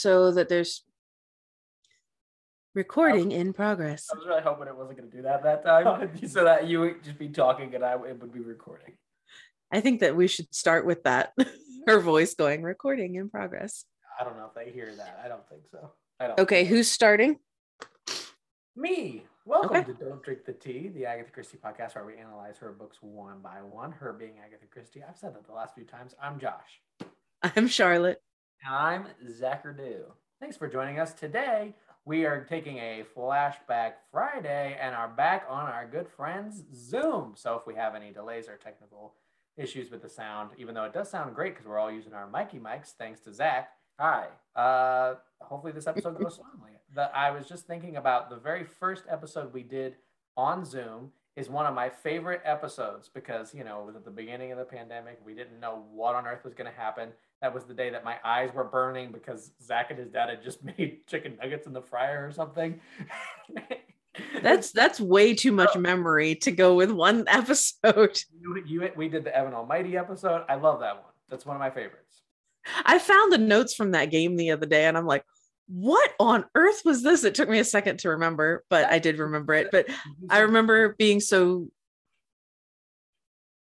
so that there's recording in progress. I was really hoping it wasn't going to do that that time, so that you would just be talking and I it would be recording. I think that we should start with that. Her voice going recording in progress. I don't know if they hear that. I don't think so. I don't. Okay, who's starting? Me. Welcome Okay. to Don't Drink the Tea, the Agatha Christie podcast where we analyze her books one by one. Her being Agatha Christie. I've said that the last few times. I'm Josh. I'm Charlotte. And I'm Zachary Thanks for joining us today. We are taking a flashback Friday and are back on our good friends Zoom. So if we have any delays or technical issues with the sound, even though it does sound great because we're all using our Mikey mics, thanks to Zach. Hi. Uh, hopefully this episode goes. The, I was just thinking about the very first episode we did on Zoom is one of my favorite episodes because you know it was at the beginning of the pandemic. We didn't know what on earth was going to happen. That was the day that my eyes were burning because Zach and his dad had just made chicken nuggets in the fryer or something. That's that's way too much memory to go with one episode. you, you, we did the Evan Almighty episode. I love that one. That's one of my favorites. I found the notes from that game the other day and I'm like, what on earth was this? It took me a second to remember, but I did remember it. But I remember being so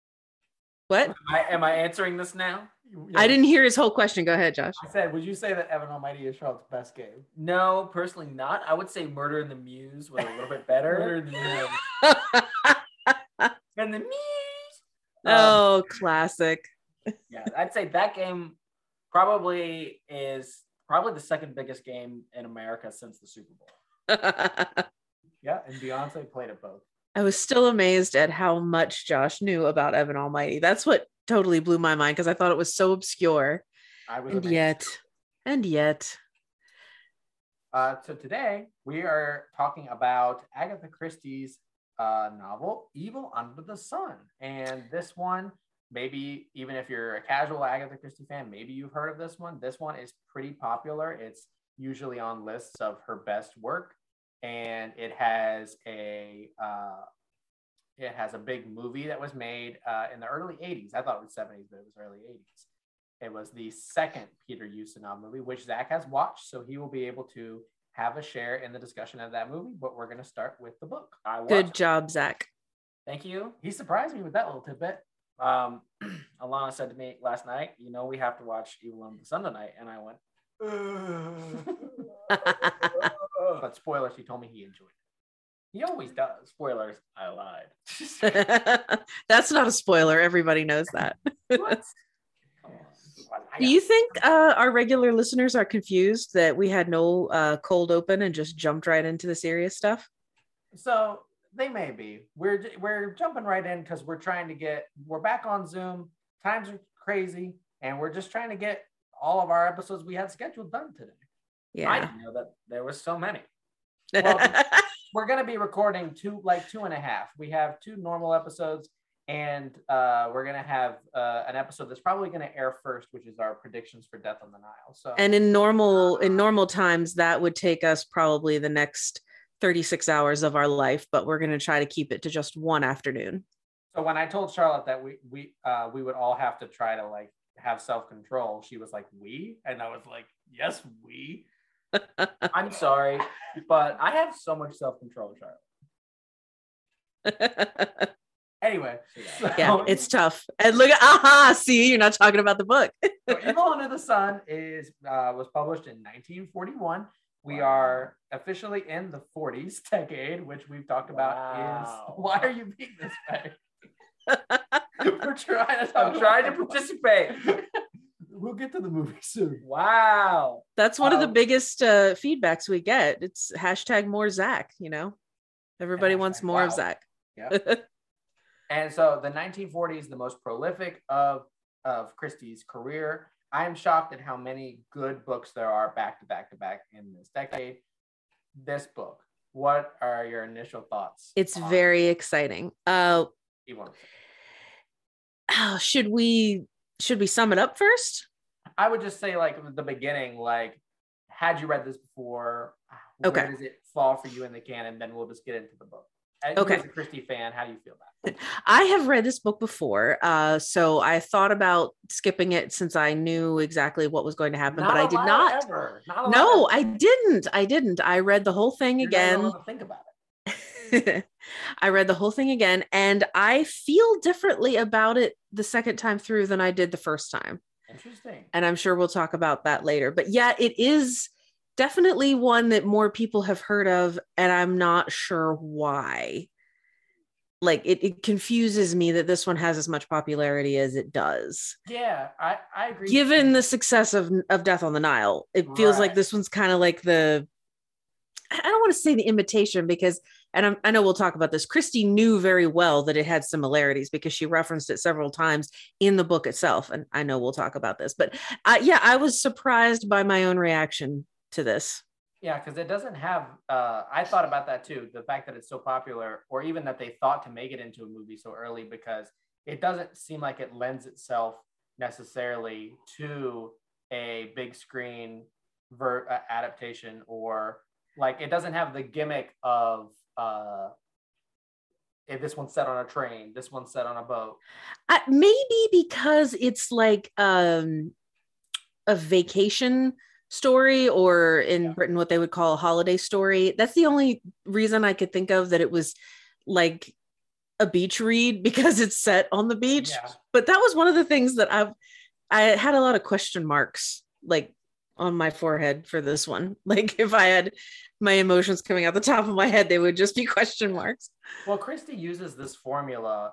what? Am I, am I answering this now? I didn't hear his whole question. Go ahead, Josh. I said, would you say that Evan Almighty is Charlotte's best game? No, personally not. I would say Murder in the Mews was a little bit better. Murder in the Mews. and the Mews. oh, um, classic. Yeah, I'd say that game probably is probably the second biggest game in America since the Super Bowl. Yeah, and Beyonce played it both. I was still amazed at how much Josh knew about Evan Almighty. That's what totally blew my mind because I thought it was so obscure. I was And amazed. yet, and yet, Uh, so today we are talking about Agatha Christie's uh, novel "Evil Under the Sun," and this one, maybe even if you're a casual Agatha Christie fan, maybe you've heard of this one. This one is pretty popular. It's usually on lists of her best work, and it has a uh, it has a big movie that was made uh, in the early '80s. I thought it was '70s, but it was early '80s. It was the second Peter Ustinov movie, which Zach has watched, so he will be able to have a share in the discussion of that movie. But we're going to start with the book. Good it. job, Zach. Thank you. He surprised me with that little tidbit. Um, Alana said to me last night, "You know, we have to watch Evil on the Sun tonight," and I went. But spoiler, she told me he enjoyed it. He always does. Spoilers, I lied. That's not a spoiler. Everybody knows that. What? Come on. I Do you think uh, our regular listeners are confused that we had no uh, cold open and just jumped right into the serious stuff? So they may be. We're we're jumping right in because we're trying to get. We're back on Zoom. Times are crazy, and we're just trying to get all of our episodes we had scheduled done today. Yeah, I didn't know that there was so many. Well, we're going to be recording two like two and a half. We have two normal episodes and uh, we're going to have uh, an episode that's probably going to air first which is our predictions for death on the nile so. And in normal in normal times that would take us probably the next 36 hours of our life but we're going to try to keep it to just one afternoon. So when i told charlotte that we we uh, we would all have to try to like have self-control she was like we? And i was like yes we I'm sorry, but I have so much self control, Charlotte. anyway so- yeah it's tough and look at aha see you're not talking about the book Evil Under the Sun is uh, was published in 1941. We Wow. are officially in the 40s decade, which we've talked about Wow. is why are you being this way? We're trying to. I'm trying to about- participate. We'll get to the movie soon. Wow. that's one of the Um, biggest uh, feedbacks we get it's hashtag more zach you know everybody wants hashtag more of zach Yeah. and so the 1940s, the most prolific of of Christie's career. I am shocked at how many good books there are back to back to back in this decade. This book. What are your initial thoughts? it's on very exciting uh Evil Under the Sun? oh, should we should we sum it up first? I would just say like the beginning, like had you read this before? Okay. Where does it fall for you in the canon? Then we'll just get into the book. As Okay. As a Christie fan, how do you feel about it? I have read this book before, uh, so I thought about skipping it since I knew exactly what was going to happen, but I did not. Not No. I didn't. I didn't. I read the whole thing You're again. think about it. I read the whole thing again, and I feel differently about it the second time through than I did the first time. Interesting. And I'm sure we'll talk about that later. But yeah, it is definitely one that more people have heard of, and I'm not sure why. Like it, it confuses me that this one has as much popularity as it does. Yeah, I, I agree. Given the success of, of Death on the Nile, it feels like this one's kind of like the I don't want to say the imitation because, and I'm, I know we'll talk about this. Christie knew very well that it had similarities because she referenced it several times in the book itself. And I know we'll talk about this, but yeah, I was surprised by my own reaction to this. Yeah, because it doesn't have. Uh, I thought about that too. The fact that it's so popular, or even that they thought to make it into a movie so early, because it doesn't seem like it lends itself necessarily to a big screen ver- uh, adaptation, or like it doesn't have the gimmick of. Uh, if this one's set on a train, this one's set on a boat. I, maybe because it's like um, a vacation story or in Yeah. Britain what they would call a holiday story. That's the only reason I could think of that it was like a beach read because it's set on the beach. Yeah. But that was one of the things that I've I had a lot of question marks like on my forehead for this one. Like if I had my emotions coming out the top of my head, they would just be question marks. Well, Christie uses this formula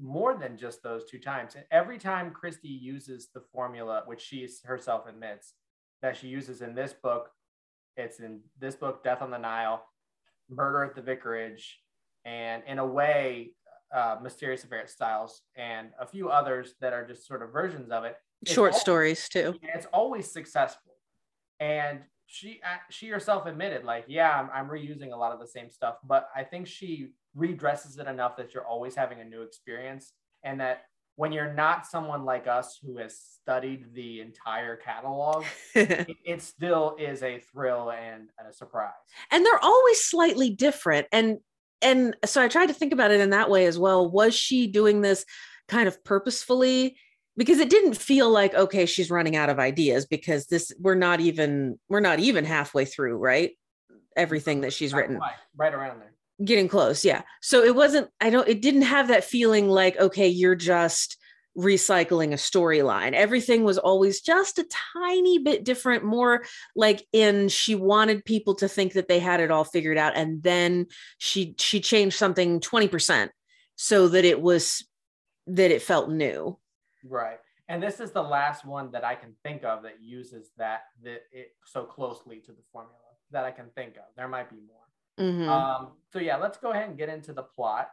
more than just those two times. And every time Christie uses the formula, which she herself admits that she uses in this book, it's in this book, Death on the Nile, Murder at the Vicarage, and in a way, uh, Mysterious Affair at Styles, and a few others that are just sort of versions of it. It's Short al- stories too. it's always successful. And she uh, she herself admitted, like, yeah, I'm, I'm reusing a lot of the same stuff, but I think she redresses it enough that you're always having a new experience, and that when you're not someone like us who has studied the entire catalog, it, it still is a thrill and, and a surprise. and they're always slightly different. And and so i tried to think about it in that way as well. Was she doing this kind of purposefully because it didn't feel like okay she's running out of ideas because this we're not even we're not even halfway through right? Everything that she's Not written. quite, right around there. getting close yeah. So it wasn't i don't it didn't have that feeling like okay you're just recycling a storyline. Everything was always just a tiny bit different more like in she wanted people to think that they had it all figured out and then she she changed something 20% so that it was that it felt new Right. And this is the last one that I can think of that uses that that it so closely to the formula that I can think of. There might be more. Mhm. Um, so yeah, let's go ahead and get into the plot.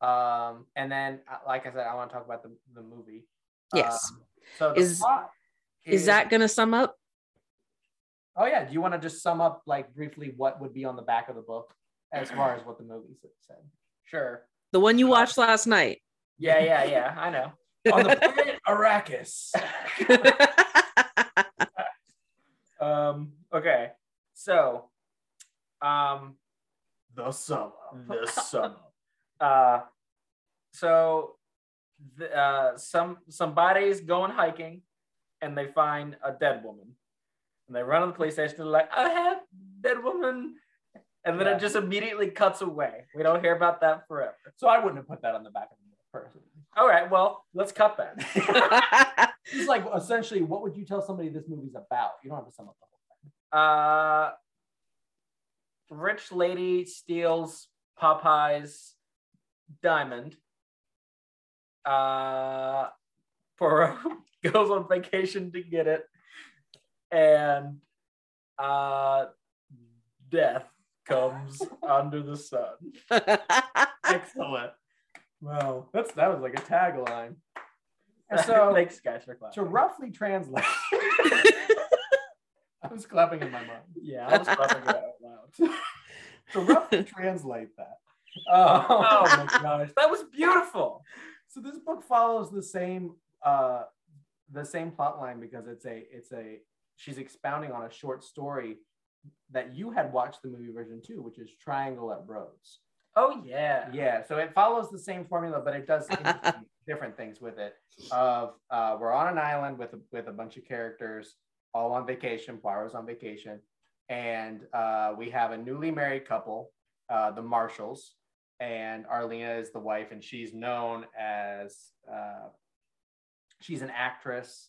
Um, and then, uh, like I said, I want to talk about the, the movie. Yes. Um, so the Is- plot is that gonna sum up Oh yeah. Do you want to just sum up like briefly what would be on the back of the book as far as what the movie said? Sure. the one you watched last night Yeah, yeah, yeah. I know. On the planet Arrakis. Um, okay. So, um, The sum. the sum. Uh, so, the, uh, some somebody's going hiking, and they find a dead woman, and they run to the police station. And they're like, "I have dead woman," and then Yeah. it just immediately cuts away. We don't hear about that forever. So I wouldn't have put that on the back of the book personally. All right. Well, let's cut that. It's like essentially, what would you tell somebody this movie's about? You don't have to sum up the whole thing. Uh, rich lady steals Popeye's diamond. Uh, Poirot goes on vacation to get it, and uh, death comes under the sun. Excellent. Wow, that's that was like a tagline. And so thanks, guys, for clapping. to roughly translate, I was clapping in my mind. yeah, I was clapping it out loud. To roughly translate that, uh, Oh my gosh, that was beautiful. so this book follows the same uh the same plot line because it's a it's a she's expounding on a short story that you had watched the movie version too, which is Triangle at Rhodes. Oh yeah. Yeah, so it follows the same formula, but it does different things with it. Of uh, we're on an island with a, with a bunch of characters, all on vacation. Poirot's on vacation, and uh, we have a newly married couple, uh, the Marshalls, and Arlena is the wife, and she's known as uh, she's an actress,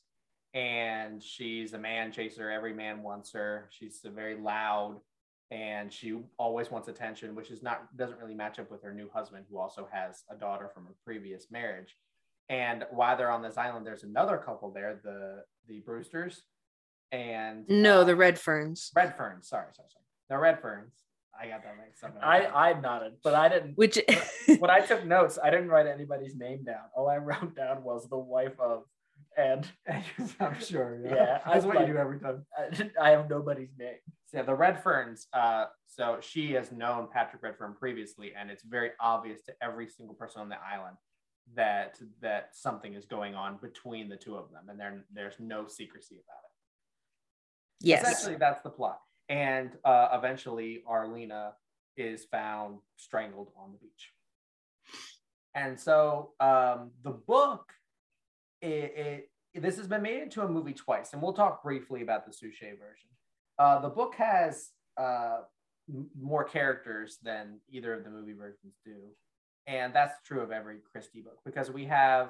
and she's a man chaser. Every man wants her. She's a very loud and she always wants attention, which is not doesn't really match up with her new husband, who also has a daughter from a previous marriage. And while they're on this island, there's another couple there, the the Brewsters, and No, uh, the Redferns, Red Ferns. Sorry, sorry, sorry. The Redferns. I got that mixed up. I I nodded, but I didn't. which when I took notes, I didn't write anybody's name down. All I wrote down was the wife of, and I'm sure. Yeah, Yeah, that's I what like- you do every time. I, I have nobody's name. So yeah, the Redferns. Uh, so she has known Patrick Redfern previously, and it's very obvious to every single person on the island that that something is going on between the two of them, and there there's no secrecy about it. yes, Essentially, that's the plot. And uh, eventually, Arlena is found strangled on the beach. And so um, the book, it, it, this has been made into a movie twice, and we'll talk briefly about the Suchet version. Uh, the book has uh, m- more characters than either of the movie versions do. And that's true of every Christie book because we have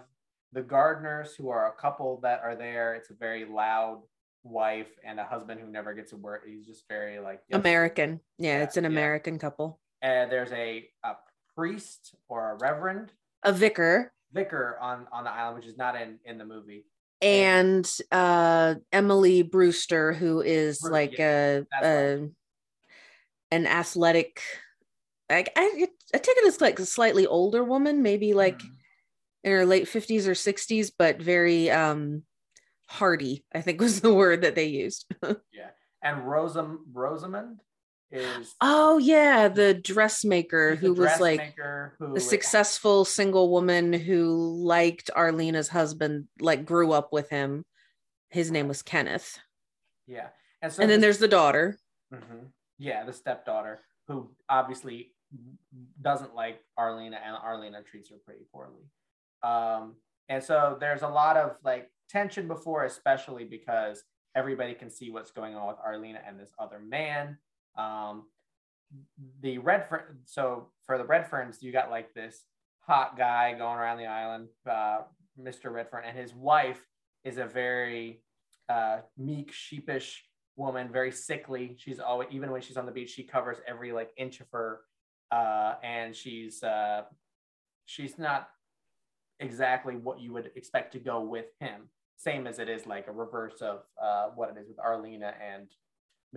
the gardeners who are a couple that are there. It's a very loud wife and a husband who never gets a word. He's just very like yes. American. Yeah, Yeah, it's an yeah. American couple. And there's a, a priest or a reverend A vicar vicar on on the island, which is not in in the movie. and uh Emily Brewster, who is Bru- like yeah, a, a an athletic. I, I I take it as like a slightly older woman, maybe like Mhm. in her late fifties or sixties, but very um hardy. I think was the word that they used. yeah. And Rosam Rosamund is oh yeah, the dressmaker who was like who a successful single woman who liked Arlena's husband, like grew up with him. His name was Kenneth. Yeah. And so and then there's the daughter. Mhm. Yeah, the stepdaughter who obviously doesn't like Arlena and Arlena treats her pretty poorly. Um, and so there's a lot of like tension before, especially because everybody can see what's going on with Arlena and this other man. Um, the Redfern, so for the Redferns, you got like this hot guy going around the island, uh, Mr. Redfern, and his wife is a very uh, meek, sheepish woman, very sickly. She's always, even when she's on the beach, she covers every like inch of her, uh, and she's uh, she's not exactly what you would expect to go with him. Same as it is like a reverse of uh, what it is with Arlena and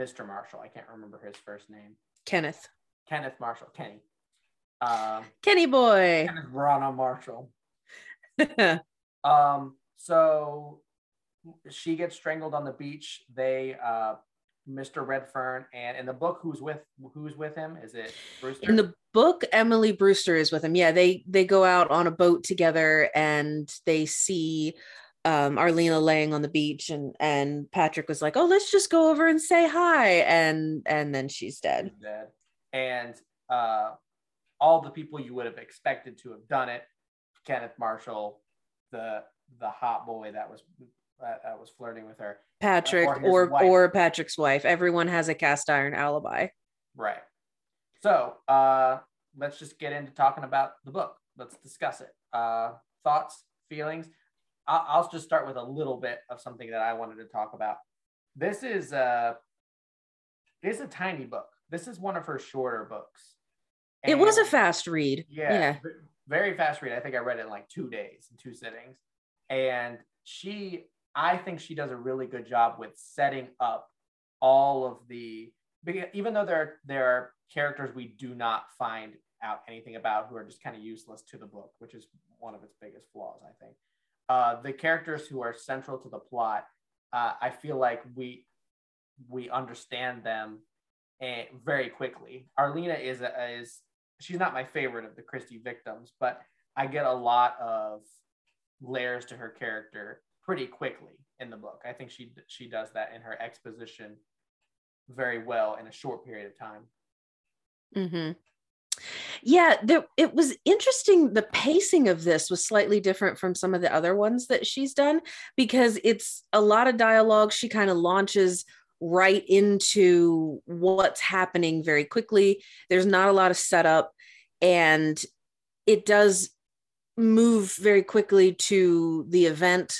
Mr. Marshall. I can't remember his first name. Kenneth. Kenneth Marshall, Kenny. Um, Kenny boy. Kenneth Verano Marshall. Um, so she gets strangled on the beach. They, uh, Mr. Redfern, and in the book, who's with who's with him? Is it Brewster? In the book, Emily Brewster is with him. Yeah, they they go out on a boat together and they see um Arlena laying on the beach and and Patrick was like, "Oh, let's just go over and say hi." And and then she's dead. Dead. And uh, all the people you would have expected to have done it, Kenneth Marshall, the the hot boy that was that, that was flirting with her, Patrick Or or or Patrick's wife. Everyone has a cast iron alibi. Right. So uh, let's just get into talking about the book. Let's discuss it. Uh, thoughts, feelings. I'll, I'll just start with a little bit of something that I wanted to talk about. This is a is a tiny book. This is one of her shorter books. it was a fast read. yeah, Yeah. very fast read. I think I read it in like two days, in two sittings. And she, I think she does a really good job with setting up all of the, even though there there are characters we do not find out anything about who are just kind of useless to the book, which is one of its biggest flaws, I think. Uh, the characters who are central to the plot, uh, I feel like we we understand them eh, very quickly. Arlena is a, is she's not my favorite of the Christie victims, but I get a lot of layers to her character pretty quickly in the book. I think she she does that in her exposition very well in a short period of time. Mm-hmm. Yeah, there, it was interesting. The pacing of this was slightly different from some of the other ones that she's done because it's a lot of dialogue. She kind of launches right into what's happening very quickly. There's not a lot of setup, and it does move very quickly to the event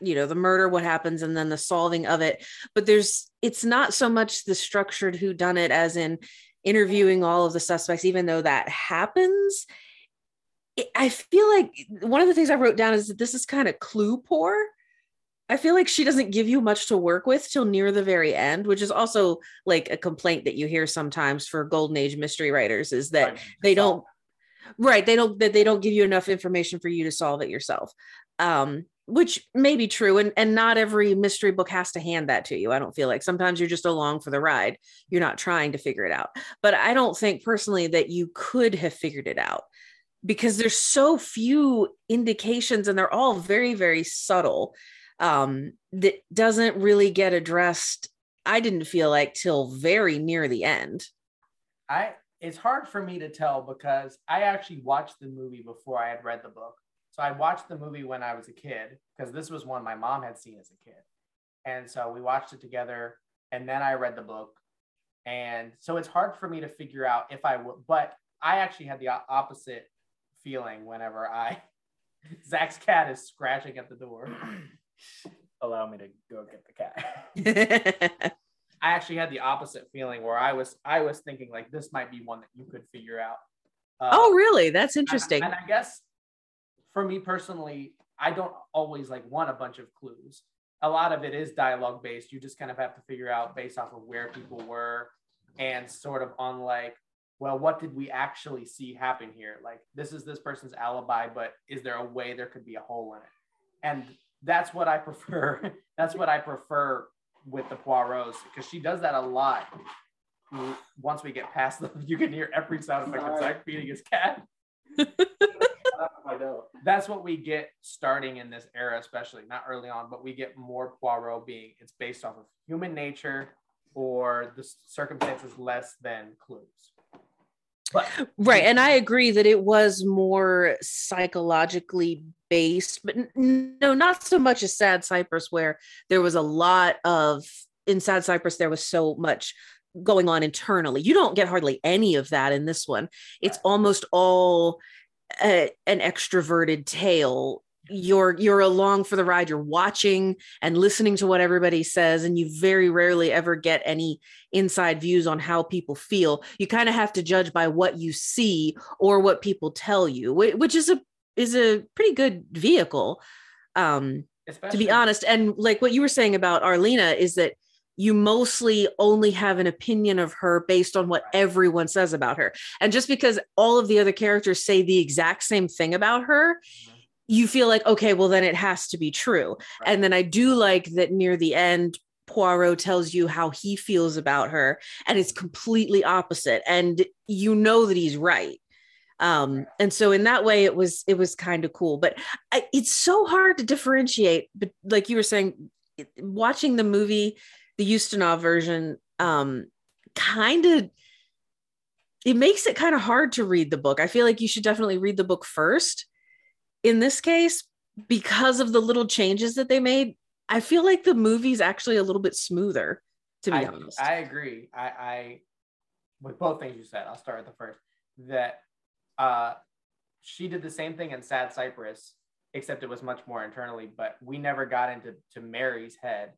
you know the murder what happens and then the solving of it but there's it's not so much the structured who done it as in interviewing all of the suspects even though that happens i feel like one of the things i wrote down is that this is kind of clue poor. I feel like she doesn't give you much to work with till near the very end which is also like a complaint that you hear sometimes for golden age mystery writers is that they don't right they don't that they don't give you enough information for you to solve it yourself. Um which may be true and and not every mystery book has to hand that to you i don't feel like. Sometimes you're just along for the ride you're not trying to figure it out. But i don't think personally that you could have figured it out because there's so few indications and they're all very very subtle um that doesn't really get addressed i didn't feel like till very near the end. I it's hard for me to tell because I actually watched the movie before I had read the book. So I watched the movie when I was a kid because this was one my mom had seen as a kid. And so we watched it together and then I read the book. And so it's hard for me to figure out if I would, but I actually had the opposite feeling whenever I, Zach's cat is scratching at the door. Allow me to go get the cat. I actually had the opposite feeling where I was I was thinking like this might be one that you could figure out. Uh, oh, really? That's interesting. And, and I guess for me personally, I don't always like want a bunch of clues. A lot of it is dialogue based. You just kind of have to figure out based off of where people were and sort of on like, well, what did we actually see happen here? Like, this is this person's alibi, but is there a way there could be a hole in it? And that's what I prefer. that's what I prefer with the Poirots because she does that a lot. Once we get past them, you can hear every sound effect of Zach feeding his cat. That's what we get starting in this era, especially not early on, but we get more Poirot being it's based off of human nature or the circumstances less than clues. But, right. And I agree that it was more psychologically based, but n- no, not so much as Sad Cypress, where there was a lot of, in Sad Cypress, there was so much going on internally. You don't get hardly any of that in this one. It's almost all a, an extroverted tale. You're you're along for the ride. You're watching and listening to what everybody says and you very rarely ever get any inside views on how people feel. You kind of have to judge by what you see or what people tell you which is a is a pretty good vehicle um Especially- to be honest. And like what you were saying about arlena is that you mostly only have an opinion of her based on what everyone says about her. And just because all of the other characters say the exact same thing about her, mm-hmm. you feel like okay well then it has to be true. Right. and then i do like that near the end Poirot tells you how he feels about her and it's completely opposite. And you know that he's right. Um and so in that way it was it was kind of cool. But I, it's so hard to differentiate but like you were saying watching the movie the Ustinov version um kind of it makes it kind of hard to read the book i feel like you should definitely read the book first in this case, because of the little changes that they made, I feel like the movie's actually a little bit smoother, to be I, honest. I agree. I, I, with both things you said, I'll start with the first. That uh, she did the same thing in Sad Cypress, except it was much more internally. But we never got into to Mary's head,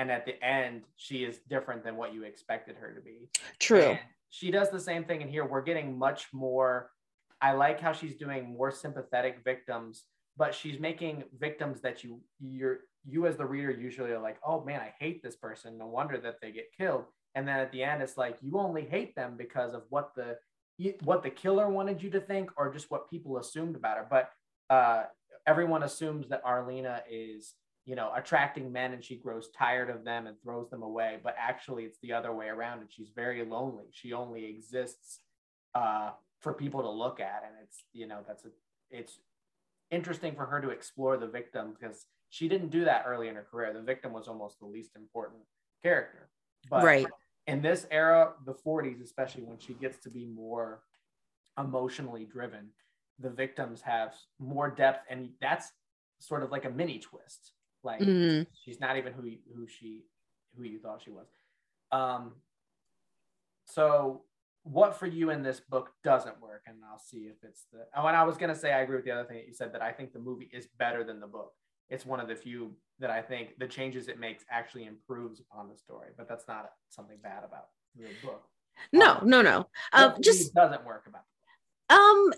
and at the end, she is different than what you expected her to be. True. And she does the same thing in here. We're getting much more I like how she's doing more sympathetic victims, but she's making victims that you you're you as the reader usually are like, oh man, I hate this person. No wonder that they get killed. And then at the end, it's like you only hate them because of what the what the killer wanted you to think, or just what people assumed about her. But uh, everyone assumes that Arlena is you know attracting men and she grows tired of them and throws them away but actually it's the other way around and she's very lonely she only exists uh, for people to look at and it's you know that's a it's interesting for her to explore the victim because she didn't do that early in her career. The victim was almost the least important character. But right. in this era, the 40s, especially when she gets to be more emotionally driven, the victims have more depth, and that's sort of like a mini twist. Like Mhm. she's not even who you, who she who you thought she was. Um, so what for you in this book doesn't work, and I'll see if it's the. Oh, and I was gonna say, I agree with the other thing that you said that I think the movie is better than the book. It's one of the few that I think the changes it makes actually improves upon the story, but that's not something bad about the book. No, Um, no, no. Um, just doesn't work about. um,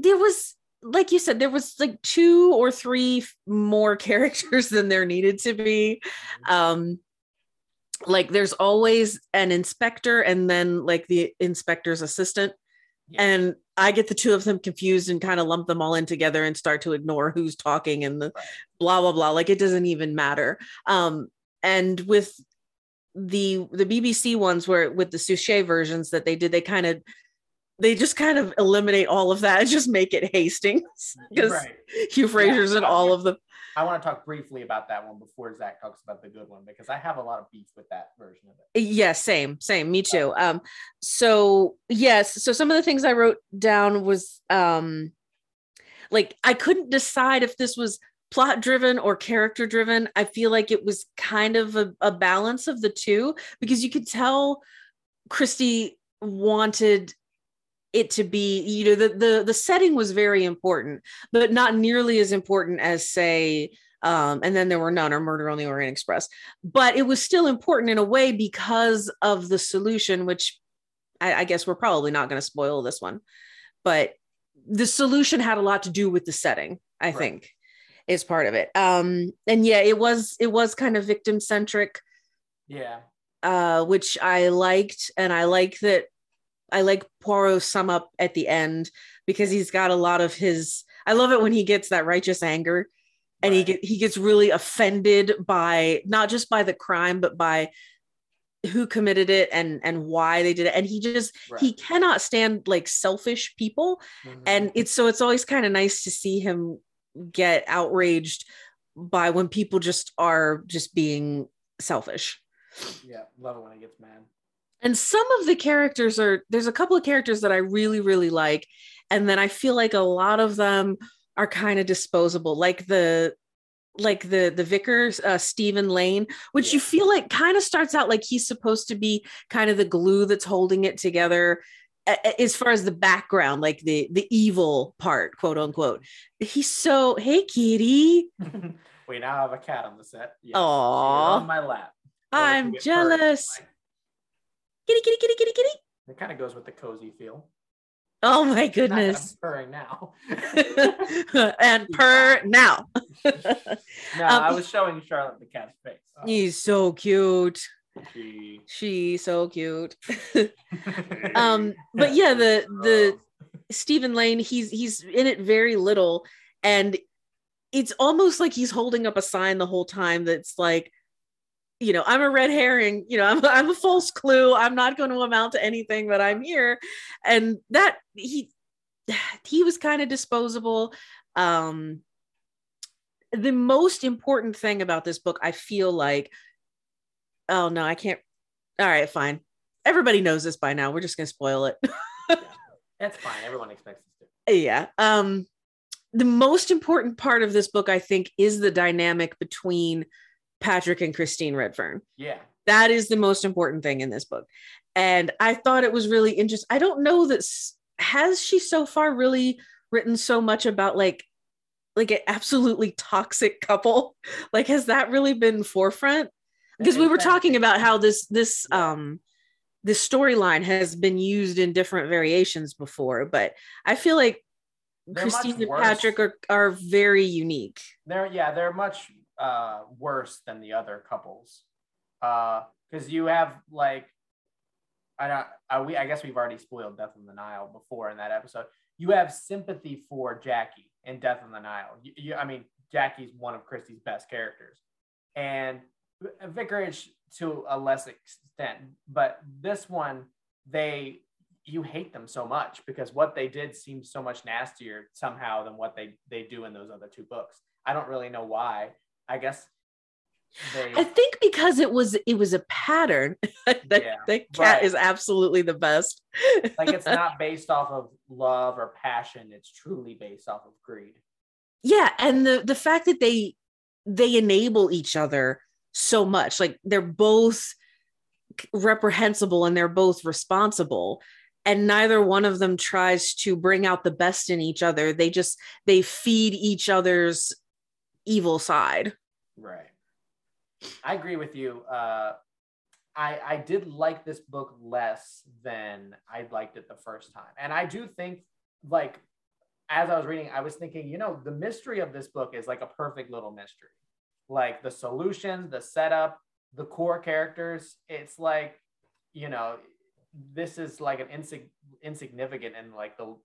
there was like you said, there was like two or three more characters than there needed to be. Um, like there's always an inspector and then like the inspector's assistant. Yeah. And I get the two of them confused and kind of lump them all in together and start to ignore who's talking and the blah blah blah. Like it doesn't even matter. Um, and with the the BBC ones where with the Suchet versions that they did, they kind of they just kind of eliminate all of that and just make it Hastings because Right. Hugh Fraser's in all of them. I want to talk briefly about that one before Zach talks about the good one because I have a lot of beef with that version of it. Yeah, same, same. Me too. Um, so yes, so some of the things I wrote down was um like I couldn't decide if this was plot driven or character driven. I feel like it was kind of a, a balance of the two because you could tell Christie wanted it to be, you know, the the the setting was very important, but not nearly as important as say um, and then there were none or murder on the orient express but it was still important in a way because of the solution which i, I guess we're probably not going to spoil this one but the solution had a lot to do with the setting i Right. think is part of it um and yeah it was it was kind of victim centric Yeah. uh which i liked and i like that i like poirot's sum up at the end because he's got a lot of his i love it when he gets that righteous anger and he get he gets really offended by not just by the crime but by who committed it and and why they did it and he just Right. he cannot stand like selfish people Mhm. and it's so it's always kind of nice to see him get outraged by when people just are just being selfish yeah, love it when he gets mad. And some of the characters are there's a couple of characters that I really really like and then I feel like a lot of them are kind of disposable like the like the the vicar uh, Stephen Lane which you feel like kind of starts out like he's supposed to be kind of the glue that's holding it together as far as the background like the the evil part quote unquote he's so hey kitty we now have a cat on the set. Yes, she on my lap. I'm jealous. Kitty kitty kitty kitty kitty It kind of goes with the cozy feel. oh my goodness purring now. and purr now. No, Um, I was showing Charlotte the cat's face. He's so cute. She- She's so cute. um, but yeah, the the Stephen Lane, he's he's in it very little, and it's almost like he's holding up a sign the whole time that's like, you know, I'm a red herring, you know, I'm I'm a false clue. I'm not going to amount to anything, but I'm here, and that he he was kind of disposable. Um, the most important thing about this book, I feel like, oh no, I can't. All right, fine. Everybody knows this by now. We're just gonna spoil it. That's fine. Everyone expects us to. yeah. Um, the most important part of this book, I think, is the dynamic between Patrick and Christine Redfern. Yeah. That is the most important thing in this book. And I thought it was really interesting. I don't know that has she so far really written so much about like like an absolutely toxic couple. Like has that really been forefront? Because we were talking about how this this um this storyline has been used in different variations before, but I feel like They're Christine and. Patrick are, are very unique. They're yeah, they're much uh worse than the other couples. Uh because you have like I don't I, we I guess we've already spoiled Death on the Nile before in that episode. You have sympathy for Jackie in Death on the Nile. You, you, I mean, Jackie's one of Christie's best characters, and Vicarage to a less extent. But this one, they you hate them so much because what they did seems so much nastier somehow than what they they do in those other two books. I don't really know why. I guess they I think because it was it was a pattern. that, Yeah, that cat right. is absolutely the best. like it's not based off of love or passion, it's truly based off of greed. yeah, and the the fact that they they enable each other so much. Like they're both reprehensible and they're both responsible and neither one of them tries to bring out the best in each other. They just they feed each other's evil side. Right. I agree with you. Uh, I I did like this book less than I liked it the first time, and I do think like as I was reading, I was thinking, you know, the mystery of this book is like a perfect little mystery. Like the solution, the setup, the core characters. It's like, you know, this is like an insig- insignificant and like the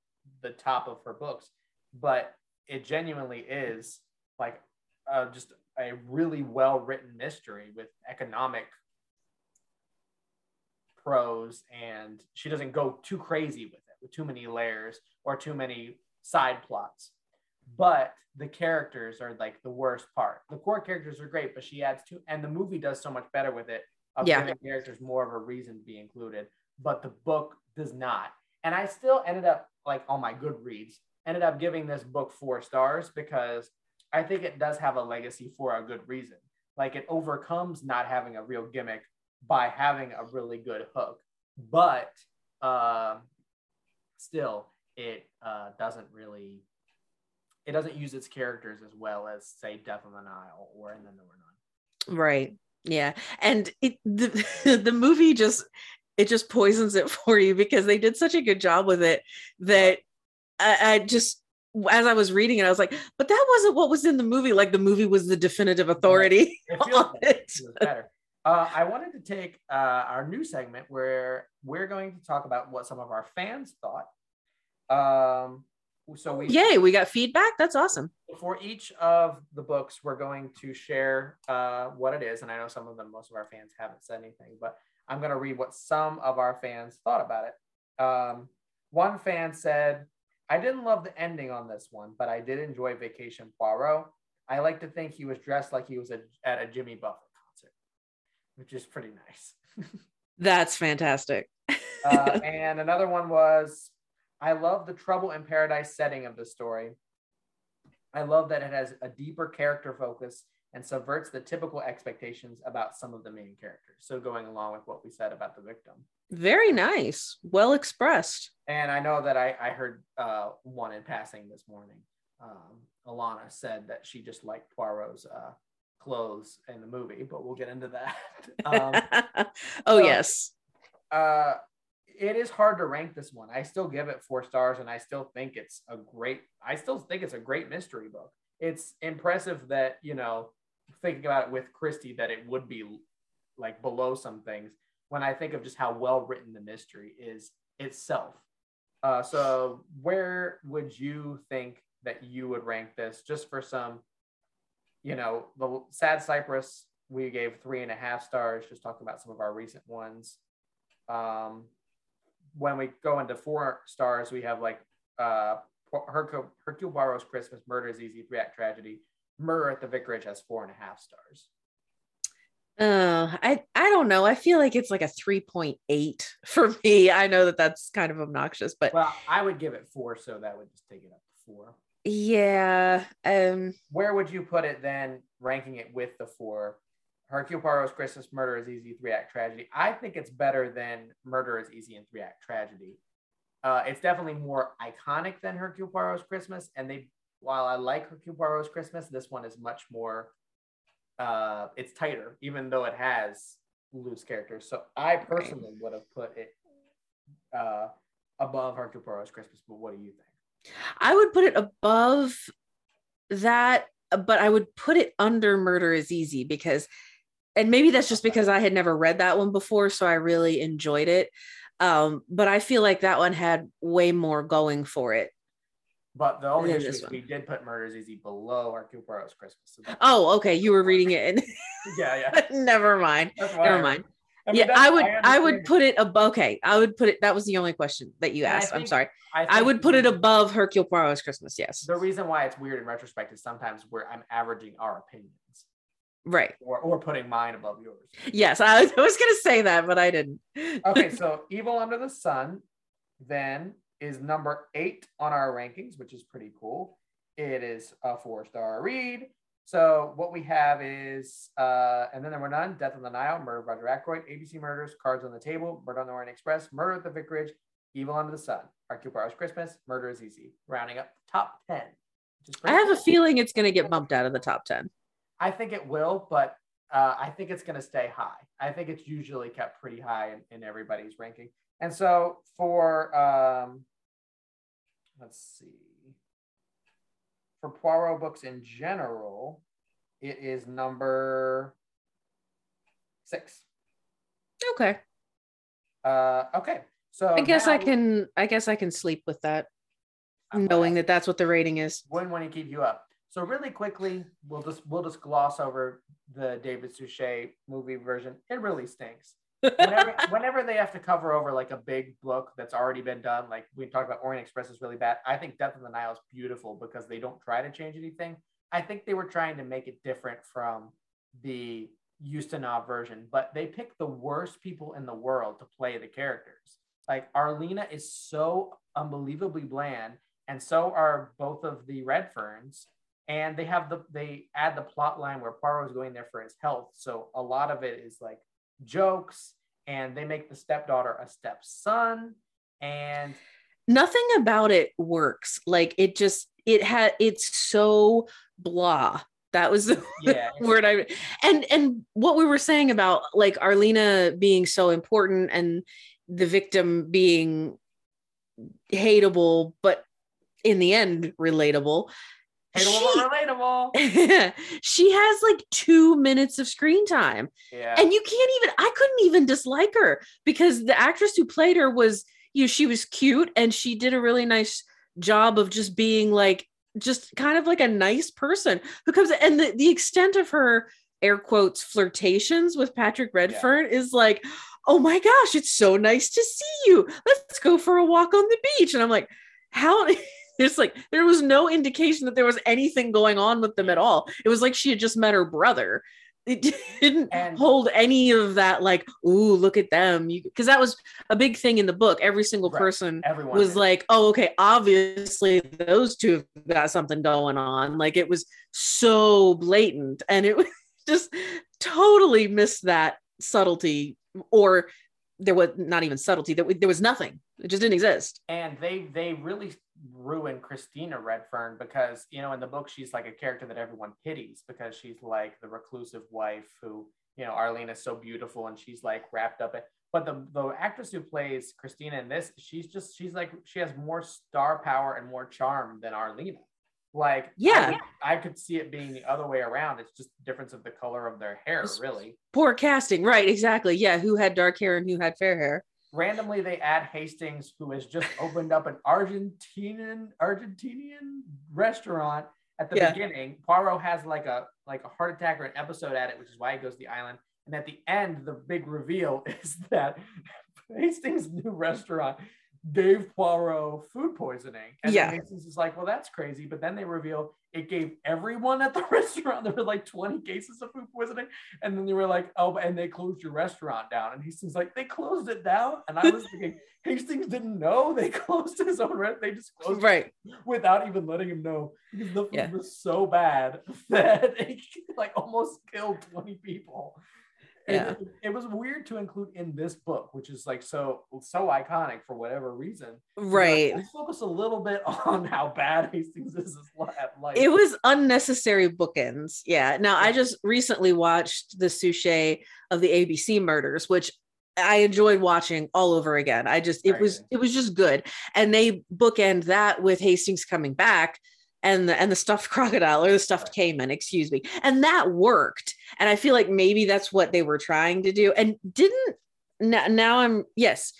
the top of her books, but it genuinely is like uh, just a really well written mystery with economic prose and she doesn't go too crazy with it with too many layers or too many side plots. But the characters are like the worst part. The core characters are great but she adds to and the movie does so much better with it of Yeah. giving characters more of a reason to be included but the book does not. And i still ended up like on my goodreads ended up giving this book four stars because I think it does have a legacy for a good reason. Like it overcomes not having a real gimmick by having a really good hook, but um, still, it uh, doesn't really. It doesn't use its characters as well as, say, Death on the Nile or And Then There Were None. Right. Yeah. And it the the movie just it just poisons it for you because they did such a good job with it that I, I just as I was reading it, I was like, but that wasn't what was in the movie. Like the movie was the definitive authority It feels it. It better. Uh, I wanted to take uh, our new segment where we're going to talk about what some of our fans thought. Um, so we Yay, we got feedback. That's awesome. for each of the books, we're going to share uh, what it is. And I know some of them, most of our fans haven't said anything, but I'm going to read what some of our fans thought about it. Um, one fan said, I didn't love the ending on this one, but I did enjoy Vacation Poirot. I like to think he was dressed like he was a, at a Jimmy Buffett concert, which is pretty nice. That's fantastic. Uh, and another one was I love the trouble in paradise setting of the story. I love that it has a deeper character focus and subverts the typical expectations about some of the main characters. So, going along with what we said about the victim. Very nice. Well expressed. And I know that I, I heard uh, one in passing this morning. Um, Alana said that she just liked Poirot's uh, clothes in the movie, but we'll get into that. um, oh, so- yes. uh it is hard to rank this one. I still give it four stars, and I still think it's a great. I still think it's a great mystery book. It's impressive that you know, thinking about it with Christie, that it would be like below some things. When I think of just how well written the mystery is itself. Uh, so where would you think that you would rank this? Just for some, you know, the Sad Cypress we gave three and a half stars. Just talking about some of our recent ones um, when we go into four stars, we have like uh, Hercule, Hercule Poirot's Christmas, Murder is Easy, Three Act Tragedy. Murder at the Vicarage has four and a half stars. Uh, I I don't know. I feel like it's like a 3.8 for me. I know that that's kind of obnoxious, but Well, I would give it four, so that would just take it up to four. yeah. Um Where would you put it then, ranking it with the four? Hercule Poirot's Christmas, Murder is Easy, Three Act Tragedy. I think it's better than Murder is Easy and Three Act Tragedy. Uh, it's definitely more iconic than Hercule Poirot's Christmas, and they. While I like Hercule Poirot's Christmas, this one is much more. Uh, it's tighter, even though it has loose characters. So I personally would have put it uh, above Hercule Poirot's Christmas. But what do you think? I would put it above that, but I would put it under Murder is Easy because and maybe that's just because I had never read that one before, so I really enjoyed it. Um, but I feel like that one had way more going for it. But the only issue is we did put Murder is Easy below Hercule Poirot's Christmas. So Oh, okay. You were reading it. yeah, yeah. Never mind. Never I- mind. I mean, yeah, I would I understand would put it above okay. I would put it that was the only question that you I asked. I'm sorry. I think would put it above Hercule Poirot's Christmas, yes. The reason why it's weird in retrospect is sometimes where I'm averaging our opinions Right. or, or putting mine above yours. Yes, I was, I was gonna say that, but I didn't. Okay, so Evil Under the Sun then is number eight on our rankings, which is pretty cool. It is a four star read. So what we have is, uh, and then there were none: Death on the Nile, Murder by Roger Ackroyd, ABC Murders, Cards on the Table, Murder on the Orient Express, Murder at the Vicarage, Evil Under the Sun, Poirot's Christmas, Murder is Easy, rounding up top ten. I have a feeling it's gonna get bumped out of the top ten. I think it will, but uh, I think it's going to stay high. I think it's usually kept pretty high in, in everybody's ranking. And so for, um, let's see, for Poirot books in general, it is number six. Okay. Uh, okay. So I guess I can I guess I can sleep with that, I'm knowing that that's what the rating is. wouldn't want to keep you up. So really quickly, we'll just we'll just gloss over the David Suchet movie version. It really stinks. Whenever, whenever they have to cover over like a big book that's already been done, like we talked about Orient Express is really bad. I think Death on the Nile is beautiful because they don't try to change anything. I think they were trying to make it different from the Ustinov version, but they picked the worst people in the world to play the characters. Like Arlena is so unbelievably bland, and so are both of the Redferns. And they have the they add the plot line where Poirot is going there for his health. So a lot of it is like jokes, and they make the stepdaughter a stepson. And Nothing about it works. Like it just it had it's so blah. That was the yeah, word I and and what we were saying about like Arlena being so important and the victim being hateable, but in the end relatable. Hateable, She, relatable. she has like two minutes of screen time Yeah. and you can't even i couldn't even dislike her because the actress who played her was you know she was cute and she did a really nice job of just being like just kind of like a nice person who comes and the, the extent of her air quotes flirtations with patrick redfern is like oh my gosh it's so nice to see you let's go for a walk on the beach and i'm like how it's like there was no indication that there was anything going on with them at all. It was like she had just met her brother. It didn't And- hold any of that like ooh look at them. Because that was a big thing in the book. Every single Right. person Everyone was did. like oh okay obviously those two have got something going on. Like it was so blatant and it was just totally missed that subtlety or there was not even subtlety. There, there was nothing. It just didn't exist. And they they really ruined Christina Redfern because you know in the book she's like a character that everyone pities because she's like the reclusive wife who you know Arlena is so beautiful and she's like wrapped up in but the the actress who plays Christina in this she's just she's like she has more star power and more charm than Arlena like Yeah. could- I could, see it being the other way around it's just the difference of the color of their hair It's- really poor casting right exactly yeah who had dark hair and who had fair hair randomly they add Hastings, who has just opened up an Argentinian Argentinian restaurant at the Yeah. beginning. Poirot has like a like a heart attack or an episode at it, which is why he goes to the island. And at the end, the big reveal is that Hastings' new restaurant gave Poirot food poisoning. And Yeah. Hastings is like, well, that's crazy. But then they reveal it gave everyone at the restaurant. There were like 20 cases of food poisoning. And then they were like, oh, and they closed your restaurant down. And Hastings like, they closed it down. And I was thinking, Hastings didn't know they closed his own restaurant. They just closed right it without even letting him know because the food Yeah. was so bad that it like almost killed 20 people. Yeah. it, it was weird to include in this book, which is like so so iconic for whatever reason. right Let's focus a little bit on how bad Hastings is at life. it was unnecessary bookends yeah now i just recently watched the Suchet of the abc murders which i enjoyed watching all over again i just it Very was it was just good and they bookend that with hastings coming back and the, and the stuffed crocodile or the stuffed Right. cayman excuse me and that worked and i feel like maybe that's what they were trying to do and didn't now, now i'm yes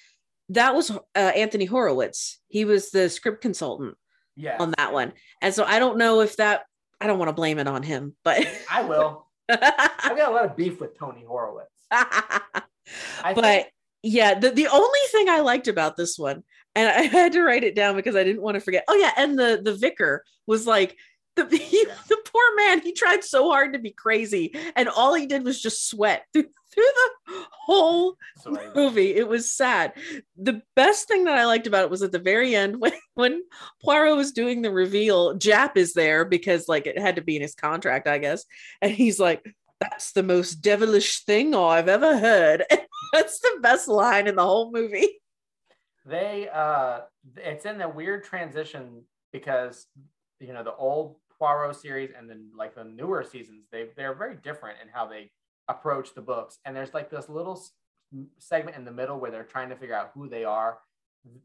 that was uh, anthony horowitz he was the script consultant yeah, on that one. And so I don't know if that I don't want to blame it on him, but I will. I've got a lot of beef with Tony Horowitz. But think- yeah, the, the only thing I liked about this one, and I had to write it down because I didn't want to forget. Oh yeah, and the the vicar was like the he, the poor man. He tried so hard to be crazy, and all he did was just sweat through through the whole So I- movie. It was sad. The best thing that I liked about it was at the very end when when Poirot was doing the reveal. Jap is there because like it had to be in his contract, I guess, and he's like. That's the most devilish thing I've ever heard. That's the best line in the whole movie. they uh it's in the weird transition because you know the old Poirot series and then like the newer seasons they they're very different in how they approach the books. And there's like this little segment in the middle where they're trying to figure out who they are.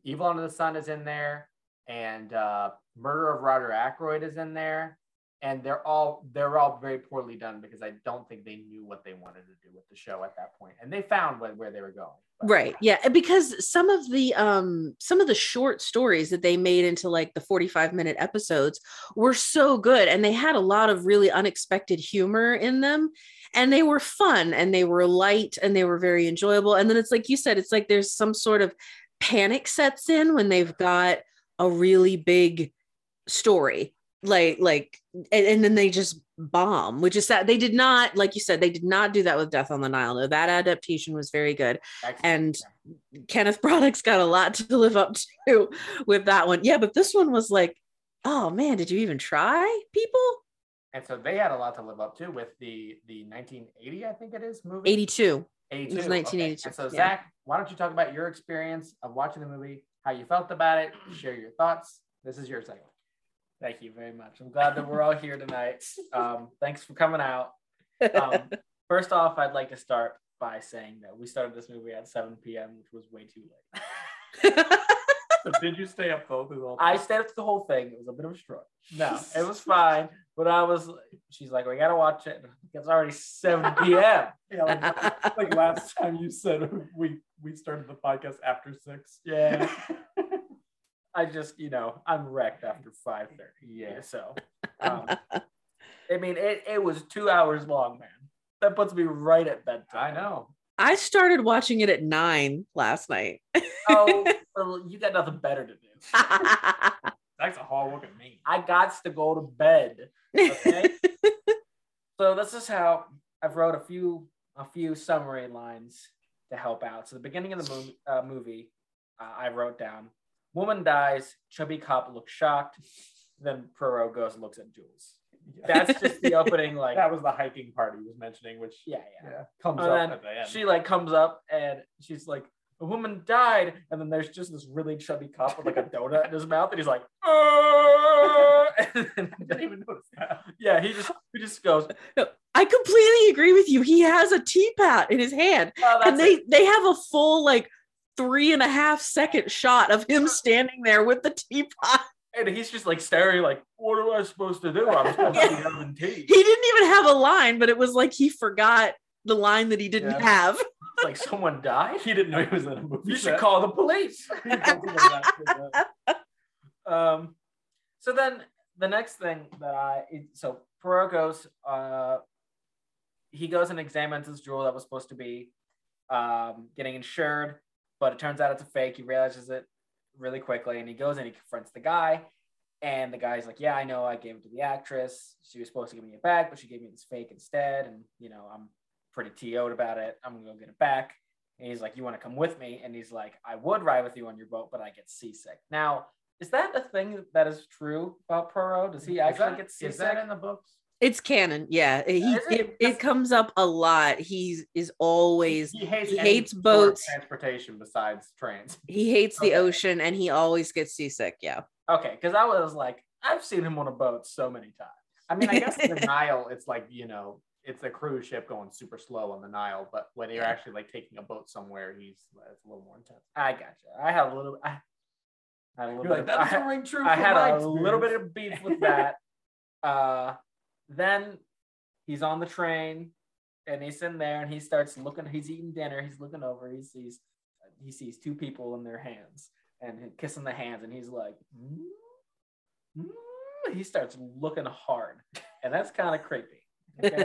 Evil Under the Sun is in there and uh Murder of Roger Ackroyd is in there and they're all they're all very poorly done because I don't think they knew what they wanted to do with the show at that point and they found where, where they were going But- Right. Yeah. Because some of the um some of the short stories that they made into like the 45 minute episodes were so good and they had a lot of really unexpected humor in them and they were fun and they were light and they were very enjoyable. And then it's like you said, it's like there's some sort of panic sets in when they've got a really big story like like and, and then they just bomb which is that they did not like you said they did not do that with death on the nile no that adaptation was very good and Kenneth Branagh's got a lot to live up to with that one. Yeah, but this one was like, oh man, did you even try, people? And so they had a lot to live up to with the the 1980, I think it is, movie. 82. 82. It was 1982, And so yeah. Zach, why don't you talk about your experience of watching the movie, how you felt about it, share your thoughts. This is your segment. Thank you very much. I'm glad that we're all here tonight. Um, thanks for coming out. Um, first off, I'd like to start by saying that we started this movie at 7 p.m., which was way too late. So did you stay up though through the whole I stayed up to the whole thing. It was a bit of a struggle. No, it was fine. But I was, she's like, we got to watch it. It's already 7 p.m. Yeah, like, like last time you said we we started the podcast after six. Yeah. I just, you know, I'm wrecked after 5.30. Yeah. So, um, I mean, it, it was two hours long, man. That puts me right at bedtime. I know. I started watching it at nine last night. Oh, well, you got nothing better to do. That's a hard working me. I got to go to bed. Okay. so this is how I've wrote a few a few summary lines to help out. So the beginning of the movie, uh, movie uh, I wrote down: woman dies, chubby cop looks shocked. Then Perot goes and looks at jewels. That's just the opening. Like, that was the hiking part he was mentioning, which yeah, yeah. yeah, comes And up then at the end. she like comes up and she's like, a woman died, and then there's just this really chubby cop with like a donut in his mouth, and he's like, "Oh!" and then, I didn't even notice that. yeah, he just he just goes, I completely agree with you. He has a teapot in his hand, oh, and they it. they have a full like three and a half second shot of him standing there with the teapot. and he's just like staring, like, what am I supposed to do? I'm supposed to be having tea. He didn't even have a line, but it was like he forgot the line that he didn't Yeah. have. It's like someone died. He didn't know he was in a movie. You should call the police. He told somebody that shit, yeah. Um, so then the next thing that I so Perot goes, uh, he goes and examines his jewel that was supposed to be um, getting insured, but it turns out it's a fake. He realizes it really quickly, and he goes and he confronts the guy. And the guy's like, "Yeah, I know. I gave it to the actress. She was supposed to give me it back, but she gave me this fake instead. And you know, I'm pretty TO'd about it. I'm gonna go get it back." And he's like, "You want to come with me?" And he's like, "I would ride with you on your boat, but I get seasick." Now, is that a thing that is true about Perot? Does he actually that- get seasick? Is that in the books? It's canon, yeah. He it? it, comes up a lot. He's is always He hates, he hates boats. transportation besides trains. he hates the ocean and he always gets seasick. Yeah. okay, because I was like, I've seen him on a boat so many times. I mean, I guess the Nile, it's like you know, it's a cruise ship going super slow on the Nile, but when you're actually like taking a boat somewhere, he's it's a little more intense. I gotcha. I had a little. I, I had a little You're bit. like, of, that had- doesn't ring true. I had my a little bit of beef with that. uh, then he's on the train, and he's in there, and he starts looking. He's eating dinner. He's looking over. He sees he sees two people in their hands and kissing the hands, and he's like, "Mm, mm." he starts looking hard, and that's kind of creepy. Okay?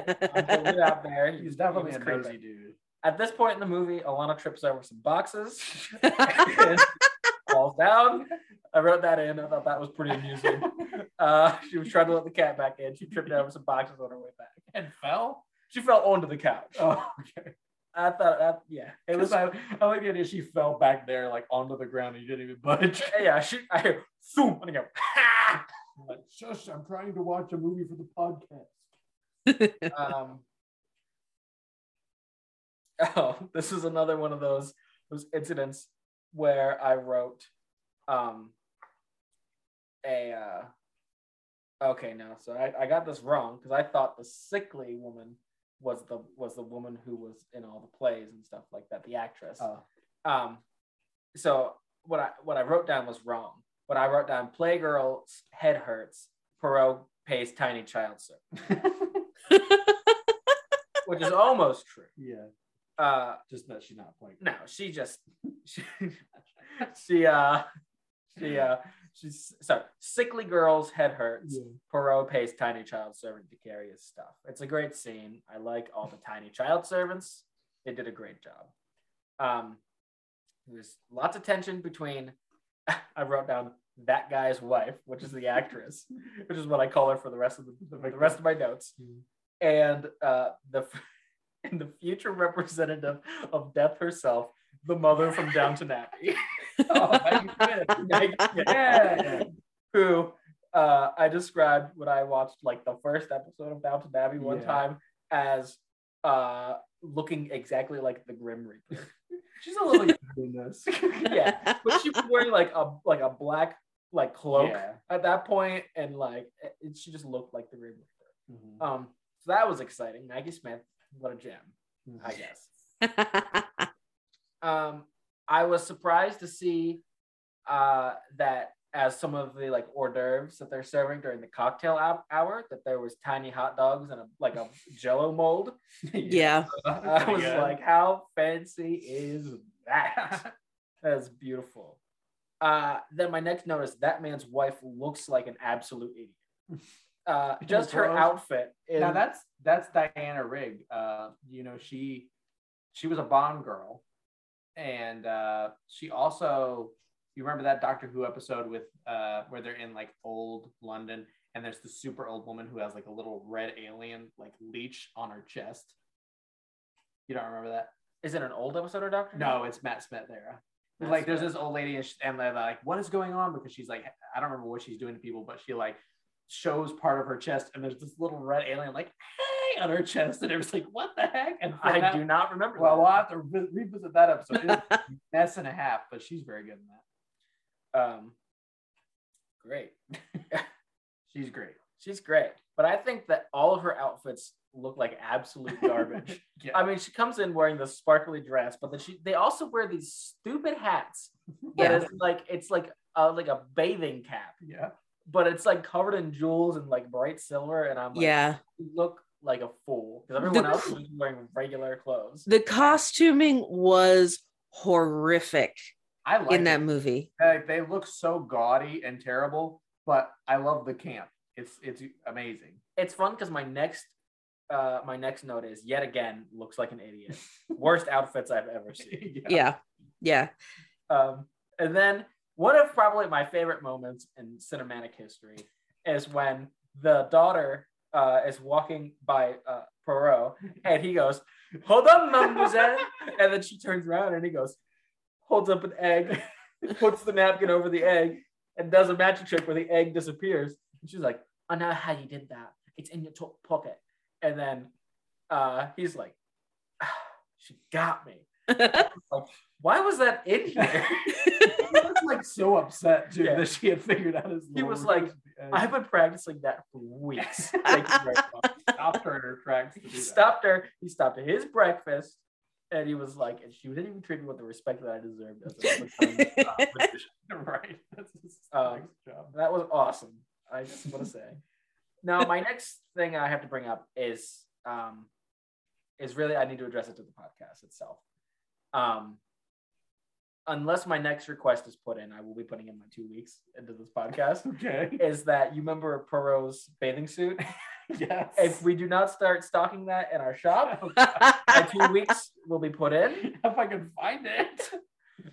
Out there. He's definitely He a creepy. nosy dude. At this point in the movie, Alana trips over some boxes falls down. I wrote that in. I thought that was pretty amusing. Uh, she was trying to let the cat back in. She tripped over some boxes on her way back. And fell. She fell onto the couch. Oh, okay. I thought that, yeah, it It was. was. I, I like the idea she fell back there, like onto the ground, and you didn't even budge. Yeah, she. I hear zoom and I go. Ha! I'm like, shush! I'm trying to watch a movie for the podcast. um, oh, this is another one of those those incidents where I wrote um a uh okay no so I, I got this wrong because I thought the sickly woman was the was the woman who was in all the plays and stuff like that the actress Oh. um so what I what I wrote down was wrong but I wrote down Playgirl's head hurts Perot pays tiny child service which is almost true. Yeah, Uh, just that she's not playing. no, she just she she uh she uh she's so Sickly girl's head hurts. Yeah. Poirot pays tiny child servant to carry his stuff. It's a great scene. I like all the tiny child servants. They did a great job. Um, there's lots of tension between. I wrote down that guy's wife, which is the actress, which is what I call her for the rest of the, the rest of my notes, and uh, the and the future representative of death herself, the mother from Downton Abbey. Oh, Maggie Smith. Yeah. who uh, I described when I watched like the first episode of Downton Abbey one Yeah. time as uh, looking exactly like the Grim Reaper. She's a little than this. yeah, but she was wearing like a like a black like cloak Yeah. at that point, and like it, she just looked like the Grim Reaper. Mhm. Um, so that was exciting. Maggie Smith, what a gem, I guess. um, I was surprised to see uh, that as some of the like hors d'oeuvres that they're serving during the cocktail hou- hour, that there was tiny hot dogs and a like a Jello mold. yeah. I was Yeah. like, how fancy is that? That's beautiful. Uh, then my next notice: that man's wife looks like an absolute idiot. Uh, just her outfit. Is, now that's that's Diana Rigg. Uh, you know, she she was a Bond girl, and uh, she also you remember that Doctor Who episode with uh, where they're in like old London, and there's the super old woman who has like a little red alien like leech on her chest. You don't remember that? is it an old episode of Doctor? No, it's Matt Smith era. Matt like there's this old lady and, they're like, what is going on? Because she's like, I don't remember what she's doing to people, but she like shows part of her chest and there's this little red alien like, hey, on her chest. And it was like, what the heck? And I that- do not remember. Well, that. we'll have to re- revisit that episode. It's a mess and a half, but she's very good in that. Um, great. She's great. She's great. But I think that all of her outfits look like absolute garbage. Yeah. I mean, she comes in wearing this sparkly dress, but then she they also wear these stupid hats. Yeah. That is like it's like a, like a bathing cap, yeah. but it's like covered in jewels and like bright silver. And I'm like, Yeah. look like a fool because everyone The- else was wearing regular clothes. The costuming was horrific I like in that it. movie. Like, they look so gaudy and terrible, but I love the camp. It's it's amazing. It's fun because my next uh my next note is yet again looks like an idiot. Worst outfits I've ever seen. Yeah. Yeah. Um, and then one of probably my favorite moments in cinematic history is when the daughter uh, is walking by uh, Perot and he goes, Hold on, mademoiselle. and then she turns around and he goes, holds up an egg, puts the napkin over the egg, and does a magic trick where the egg disappears. And she's like, I know how you did that. It's in your to- pocket. And then uh, he's like, "Ah, She got me. Like, why was that in here? He was like so upset too Yeah. that she had figured out his. He was like, ruse at the end. I've been practicing that for weeks. Thank you very much. stopped her in her tracks. He stopped her. He stopped at his breakfast, and he was like, and she didn't even treat me with the respect that I deserved. As a full-time, magician. right. That's his Um, job. that was awesome. I just want to say. Now, my next thing I have to bring up is um, is really I need to address it to the podcast itself. Um, unless my next request is put in, I will be putting in my two weeks into this podcast. Okay. is that you remember Perot's bathing suit? yes. if we do not start stocking that in our shop, my two weeks will be put in. if I can find it.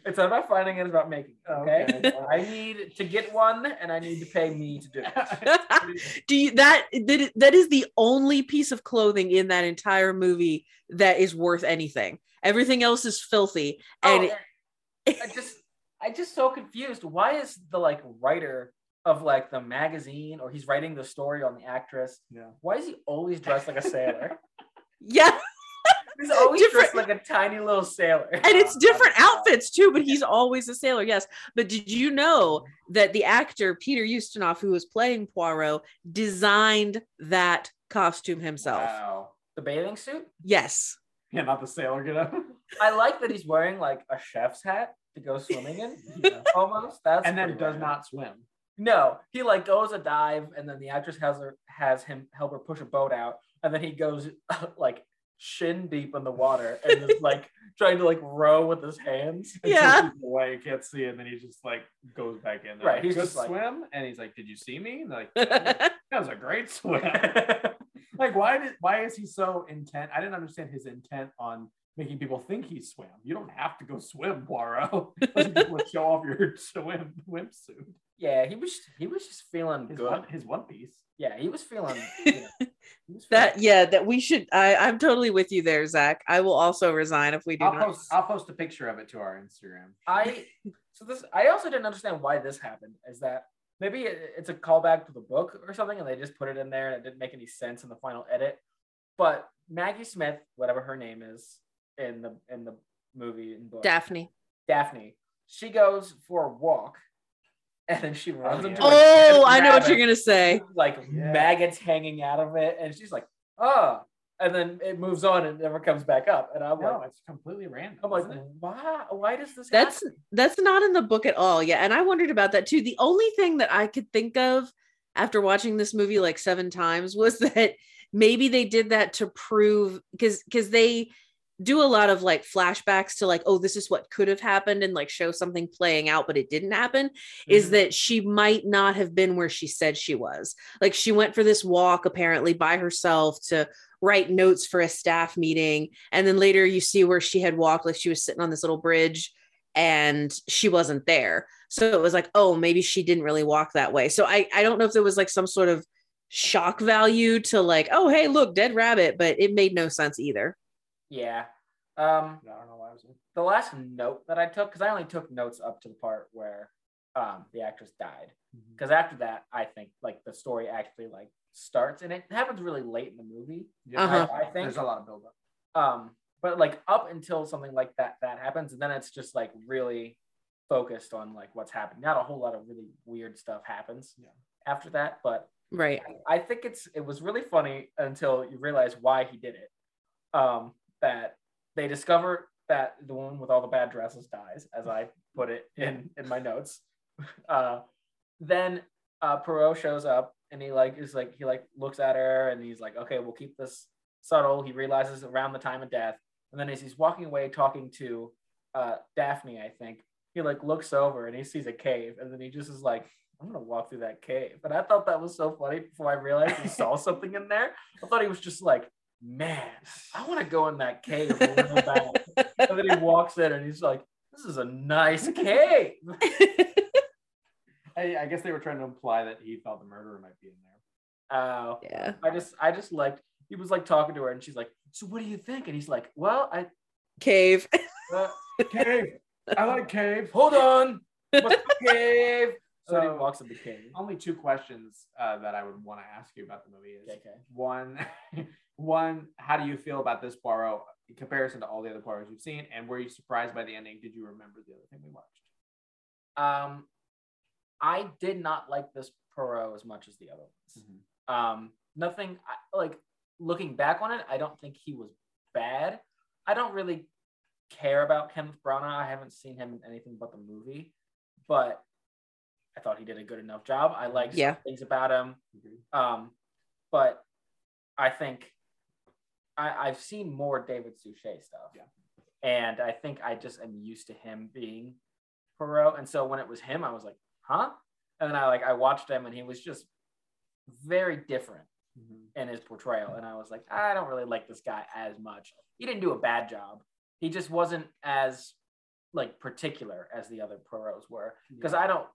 It's not about finding it, it's about making it. Okay. Okay. I need to get one and I need to pay me to do it. Do you that that is- that is the only piece of clothing in that entire movie that is worth anything. Everything else is filthy. Oh, and Oh, I just I just so confused. Why is the like writer of like the magazine or he's writing the story on the actress? yeah. Why is he always dressed like a sailor? yeah, He's always Different- dressed like a tiny little sailor. and it's different outfits too, but he's always a sailor. Yes. But did you know that the actor Peter Ustinov, who was playing Poirot, designed that costume himself? Wow. The bathing suit? Yes. Yeah, not the sailor get up. I like that he's wearing like a chef's hat to go swimming in. Yeah. Almost. That's and then pretty does rad. not swim. No, he like goes a dive, and then the actress has her has him help her push a boat out, and then he goes like shin deep in the water and is like trying to like row with his hands. And Yeah. so away, you can't see it, and then he just like goes back in. They're Right, like, he's "Good just like- swim, and he's like, "Did you see me?" And they're like, "That was a great swim." Like, why did why is he so intent? I didn't understand his intent on making people think he swam. You don't have to go swim, Poirot. Those people would show off your swim swimsuit. yeah, he was he was just feeling His good. one, his one piece. Yeah, he was feeling. You know, he was that feeling- yeah, that we should I, I'm totally with you there, Zach. I will also resign if we do I'll not. post. I'll post a picture of it to our Instagram. I so this I also didn't understand why this happened. Is that maybe it's a callback to the book or something, and they just put it in there and it didn't make any sense in the final edit. But Maggie Smith, whatever her name is in the in the movie and book, Daphne. Daphne, she goes for a walk, and then she runs oh, yeah. into a Oh, I know what you're gonna say. like Yeah. maggots hanging out of it, and she's like, oh, and then it moves on and never comes back up, and I'm No, like. it's completely random. I'm like, why? Why does this? That's happen? that's not in the book at all. Yeah, and I wondered about that too. The only thing that I could think of after watching this movie like seven times was that maybe they did that to prove because because they do a lot of like flashbacks to like oh this is what could have happened and like show something playing out but it didn't happen is Mhm. that she might not have been where she said she was. Like she went for this walk apparently by herself to write notes for a staff meeting and then later you see where she had walked like she was sitting on this little bridge and she wasn't there. So it was like oh maybe she didn't really walk that way. So i i don't know if there was like some sort of shock value to like oh hey look dead rabbit but it made no sense either Yeah. Um, I don't know why I was. the last note that I took, because I only took notes up to the part where um, the actress died. Mm-hmm. Because after that, I think like the story actually like starts, and it happens really late in the movie. Yeah, Uh-huh. I, I think. There's a lot of buildup. Um, but like up until something like that that happens, and then it's just like really focused on like what's happening. Not a whole lot of really weird stuff happens Yeah. after that, but right I think it's it was really funny until you realize why he did it. Um, that they discover that the woman with all the bad dresses dies, as I put it in in my notes. Uh, then uh, Perot shows up and he like is like he like looks at her and he's like, okay, we'll keep this subtle. He realizes around the time of death, and then as he's walking away talking to uh, Daphne, I think he like looks over and he sees a cave, and then he just is like, I'm gonna walk through that cave. but I thought that was so funny before I realized he saw something in there. I thought he was just like, man, I want to go in that cave a little bit. And then he walks in and he's like, this is a nice cave. I, I guess they were trying to imply that he thought the murderer might be in there. Oh, yeah I just, I just liked. He was like talking to her, and she's like, "So what do you think?" And he's like, "Well, I cave uh, Cave. I like cave. hold on, what's the cave?" So, then So- he walks in the cave. Only two questions uh, that I would want to ask you about the movie is Okay, okay. one, one, how do you feel about this Poirot in comparison to all the other Poirots you've seen, and were you surprised by the ending? Did you remember the other thing we watched? Um, I did not like this Perot as much as the other ones. Um, nothing like looking back on it, I don't think he was bad. I don't really care about Kenneth Branagh. I haven't seen him in anything but the movie, but I thought he did a good enough job. I liked Yeah. things about him. Agreed. Um, but I think I, I've seen more David Suchet stuff. Yeah. and I think I just am used to him being Poirot, and so when it was him, I was like, huh? And then I like I watched him, and he was just very different Mhm. in his portrayal, and I was like, I don't really like this guy as much. He didn't do a bad job. He just wasn't as like particular as the other Poirots were, because I don't.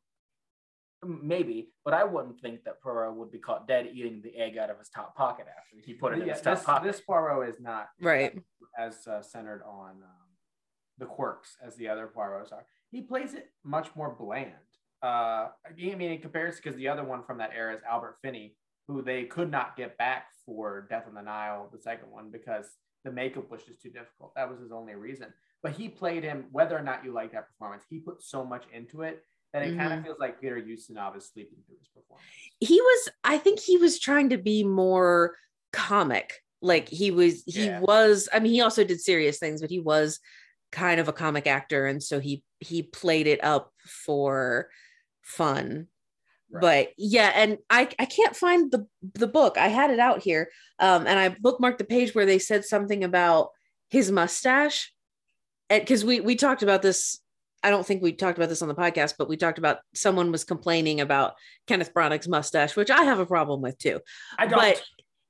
Maybe, but I wouldn't think that Poirot would be caught dead eating the egg out of his top pocket after he put it in his top this, pocket. this Poirot is not Right. as uh, centered on um, the quirks as the other Poirots are. He plays it much more bland. Uh, I mean, in comparison, because the other one from that era is Albert Finney, who they could not get back for Death on the Nile, the second one, because the makeup was just too difficult. That was his only reason. But he played him, whether or not you like that performance, he put so much into it that it kind of feels like Peter Ustinov is sleeping through his performance. he was i think he was trying to be more comic like he was he Yeah. was i mean he also did serious things but he was kind of a comic actor and so he he played it up for fun Right. but yeah and i i can't find the the book i had it out here um and i bookmarked the page where they said something about his mustache and because we we talked about this i don't think we talked about this on the podcast but we talked about someone was complaining about kenneth branagh's mustache which i have a problem with too. I don't. but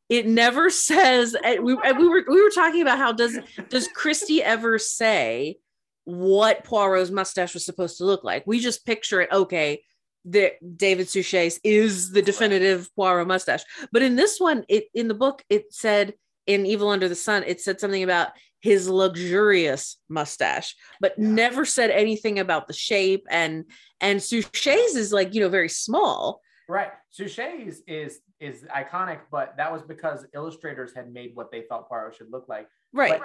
it never says and we, we were we were talking about how does does christie ever say what poirot's mustache was supposed to look like? We just picture it okay that david suchet is the definitive poirot mustache. But in this one it in the book it said in evil under the sun it said something about his luxurious mustache but Yeah. never said anything about the shape and and suchet's is like you know very small Right. Suchet's is is iconic, but that was because illustrators had made what they felt Poirot should look like. right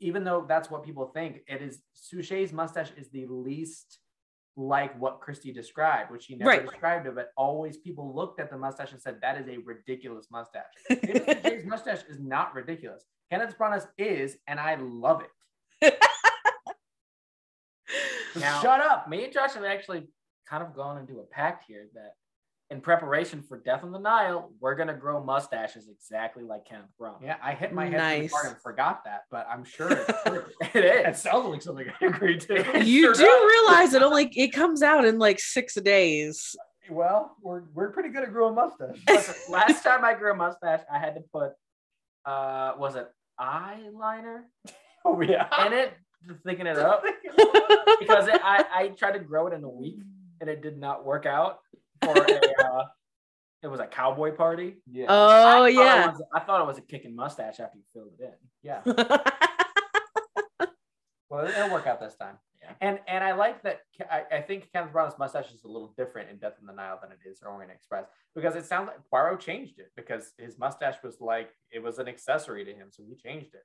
even though that's what people think, it is Suchet's mustache is the least like what Christie described, which she never Right. described it, but always people looked at the mustache and said, that is a ridiculous mustache. Suchet's mustache is not ridiculous. Kenneth Branagh's is, and I love it. Now- Shut up. me and Josh have actually kind of gone into a pact here that in preparation for Death on the Nile, we're gonna grow mustaches exactly like Kenneth Branagh. Yeah, I hit my head nice. Nice. hard and forgot that, but I'm sure it's true. it it is. sounds like something I agree to. you Sure do does. realize it only it comes out in like six days Well, we're we're pretty good at growing mustache. Listen, last time I grew a mustache, I had to put uh was it eyeliner oh yeah. in it, thinking it up because it, I I tried to grow it in a week and it did not work out for a. Uh, it was a cowboy party. yeah. oh I yeah was- I thought it was a kicking mustache after you filled it in. yeah. Well, it'll work out this time. Yeah. And and I like that. I, I think Kenneth Branagh's mustache is a little different in Death in the Nile than it is in Orient Express because it sounds like Poirot changed it because his mustache was like it was an accessory to him, so he changed it.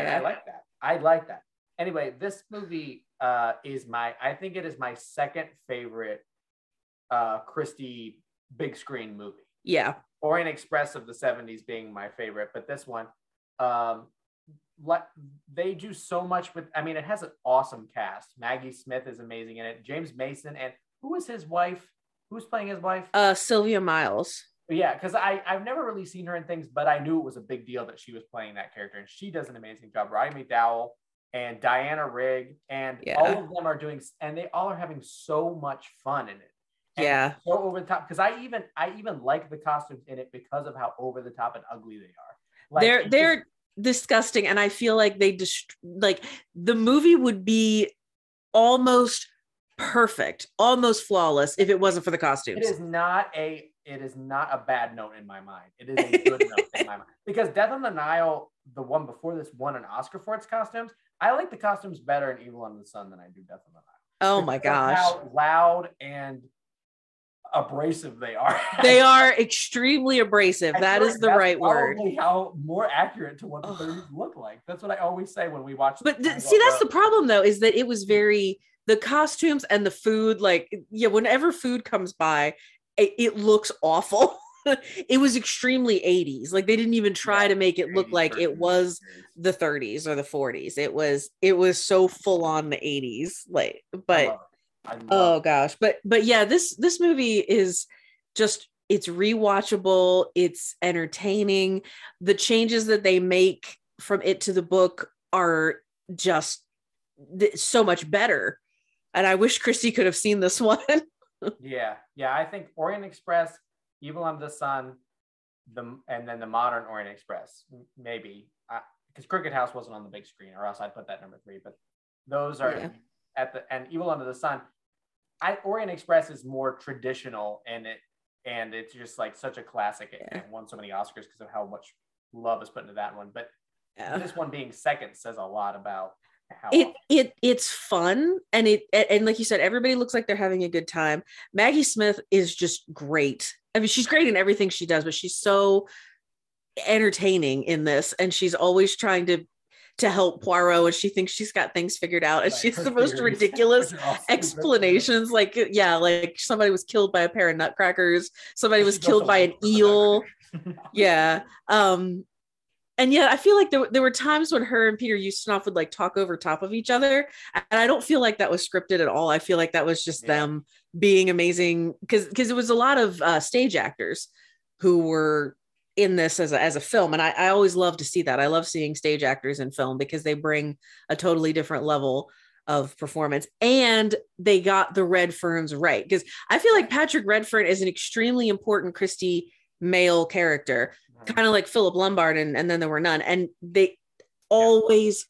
And I like that. I like that. Anyway, this movie uh, is my. I think it is my second favorite uh, Christie big screen movie. yeah Orient Express of the 70s being my favorite, but this one, um, let they do so much with. I mean, it has an awesome cast. Maggie Smith is amazing in it. James Mason and who is his wife? Who's playing his wife? uh sylvia miles yeah, because I I've never really seen her in things, but I knew it was a big deal that she was playing that character, and she does an amazing job. Roddy McDowall and Diana Rigg, and Yeah. all of them are doing, and they all are having so much fun in it. And Yeah. so over the top. Because I even I even like the costumes in it because of how over the top and ugly they are. Like, they're they're disgusting and i feel like they just like the movie would be almost perfect almost flawless if it wasn't for the it costumes is not a it is not a bad note in my mind. It is a good note in my mind because Death on the Nile, the one before this, won an Oscar for its costumes. I like the costumes better in Evil on the Sun than I do Death on the Nile. oh my because gosh How loud and abrasive they are. they are extremely abrasive I that is the right word How more accurate to what the Ugh. 30s look like. That's what I always say when we watch. but th- see that's the problem though is that it was very the costumes and the food like yeah whenever food comes by it, it looks awful it was extremely 80s like they didn't even try Yeah, to make it look 80s like it was the 30s or the 40s it was it was so full on the 80s like but love it. I love oh gosh but but yeah this this movie is just it's rewatchable it's entertaining the changes that they make from it to the book are just th- so much better. And I wish Christie could have seen this one. yeah, yeah. I think Orient Express, Evil Under the Sun, the and then the modern Orient Express, maybe because Crooked House wasn't on the big screen, or else I'd put that number three. But those are Yeah. at the and Evil Under the Sun. I Orient Express is more traditional and it and it's just like such a classic. It, Yeah. it won so many Oscars because of how much love is put into that one. But Yeah. this one being second says a lot about how it it it's fun and it and, and like you said everybody looks like they're having a good time maggie smith is just great i mean she's great in everything she does but she's so entertaining in this and she's always trying to to help poirot and she thinks she's got things figured out and Like, she's the most theories, ridiculous which are all stupid. explanations like yeah like somebody was killed by a pair of nutcrackers somebody was killed by an "Oh, eel yeah um and yet i feel like there, there were times when her and peter ustinov would like talk over top of each other and i don't feel like that was scripted at all i feel like that was just Yeah. them being amazing because because it was a lot of uh, stage actors who were in this as a, as a film and I, I always love to see that i love seeing stage actors in film because they bring a totally different level of performance and they got the Redferns right because i feel like patrick redfern is an extremely important christie male character kind of like Philip Lombard and, and then there were none. And they always,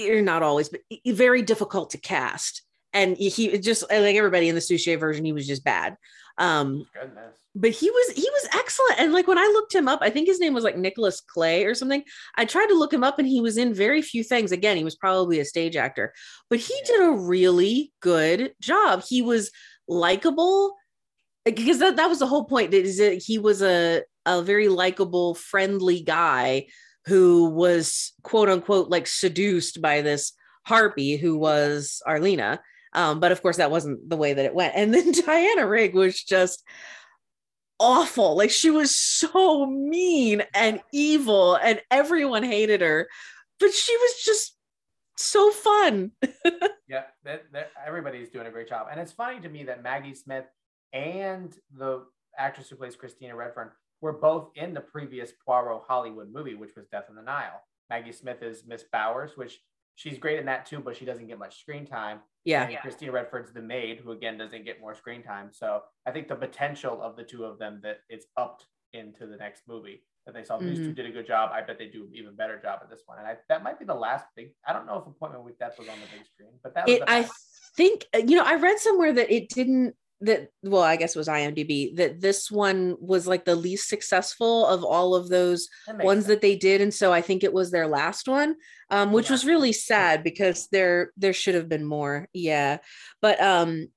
or not always, but very difficult to cast. And he just like everybody in the Suchet version, he was just bad. Um, Goodness. But he was he was excellent. And like when I looked him up, I think his name was like Nicholas Clay or something. I tried to look him up and he was in very few things. Again, he was probably a stage actor, but he did a really good job. He was likable because that, that was the whole point is that he was a, a very likable friendly guy who was quote unquote like seduced by this harpy who was arlena um, but of course that wasn't the way that it went and then diana rigg was just awful like she was so mean and evil and everyone hated her but she was just so fun Yeah, that, that everybody's doing a great job. And it's funny to me that Maggie Smith and the actress who plays Christina Redfern were both in the previous Poirot Hollywood movie, which was Death on the Nile. Maggie Smith is Miss Bowers, which she's great in that too, but she doesn't get much screen time. yeah And Christina Redford's the maid, who again doesn't get more screen time. So I think the potential of the two of them that it's upped into the next movie that they saw these two mm-hmm. did a good job. I bet they do an even better job at this one. And I, that might be the last big. I don't know if Appointment with Death was on the big screen, but that was it the i think uh, you know i read somewhere that it didn't that well i guess it was imdb that this one was like the least successful of all of those That ones sense. that they did and so i think it was their last one um which was really sad because there there should have been more. Yeah. But um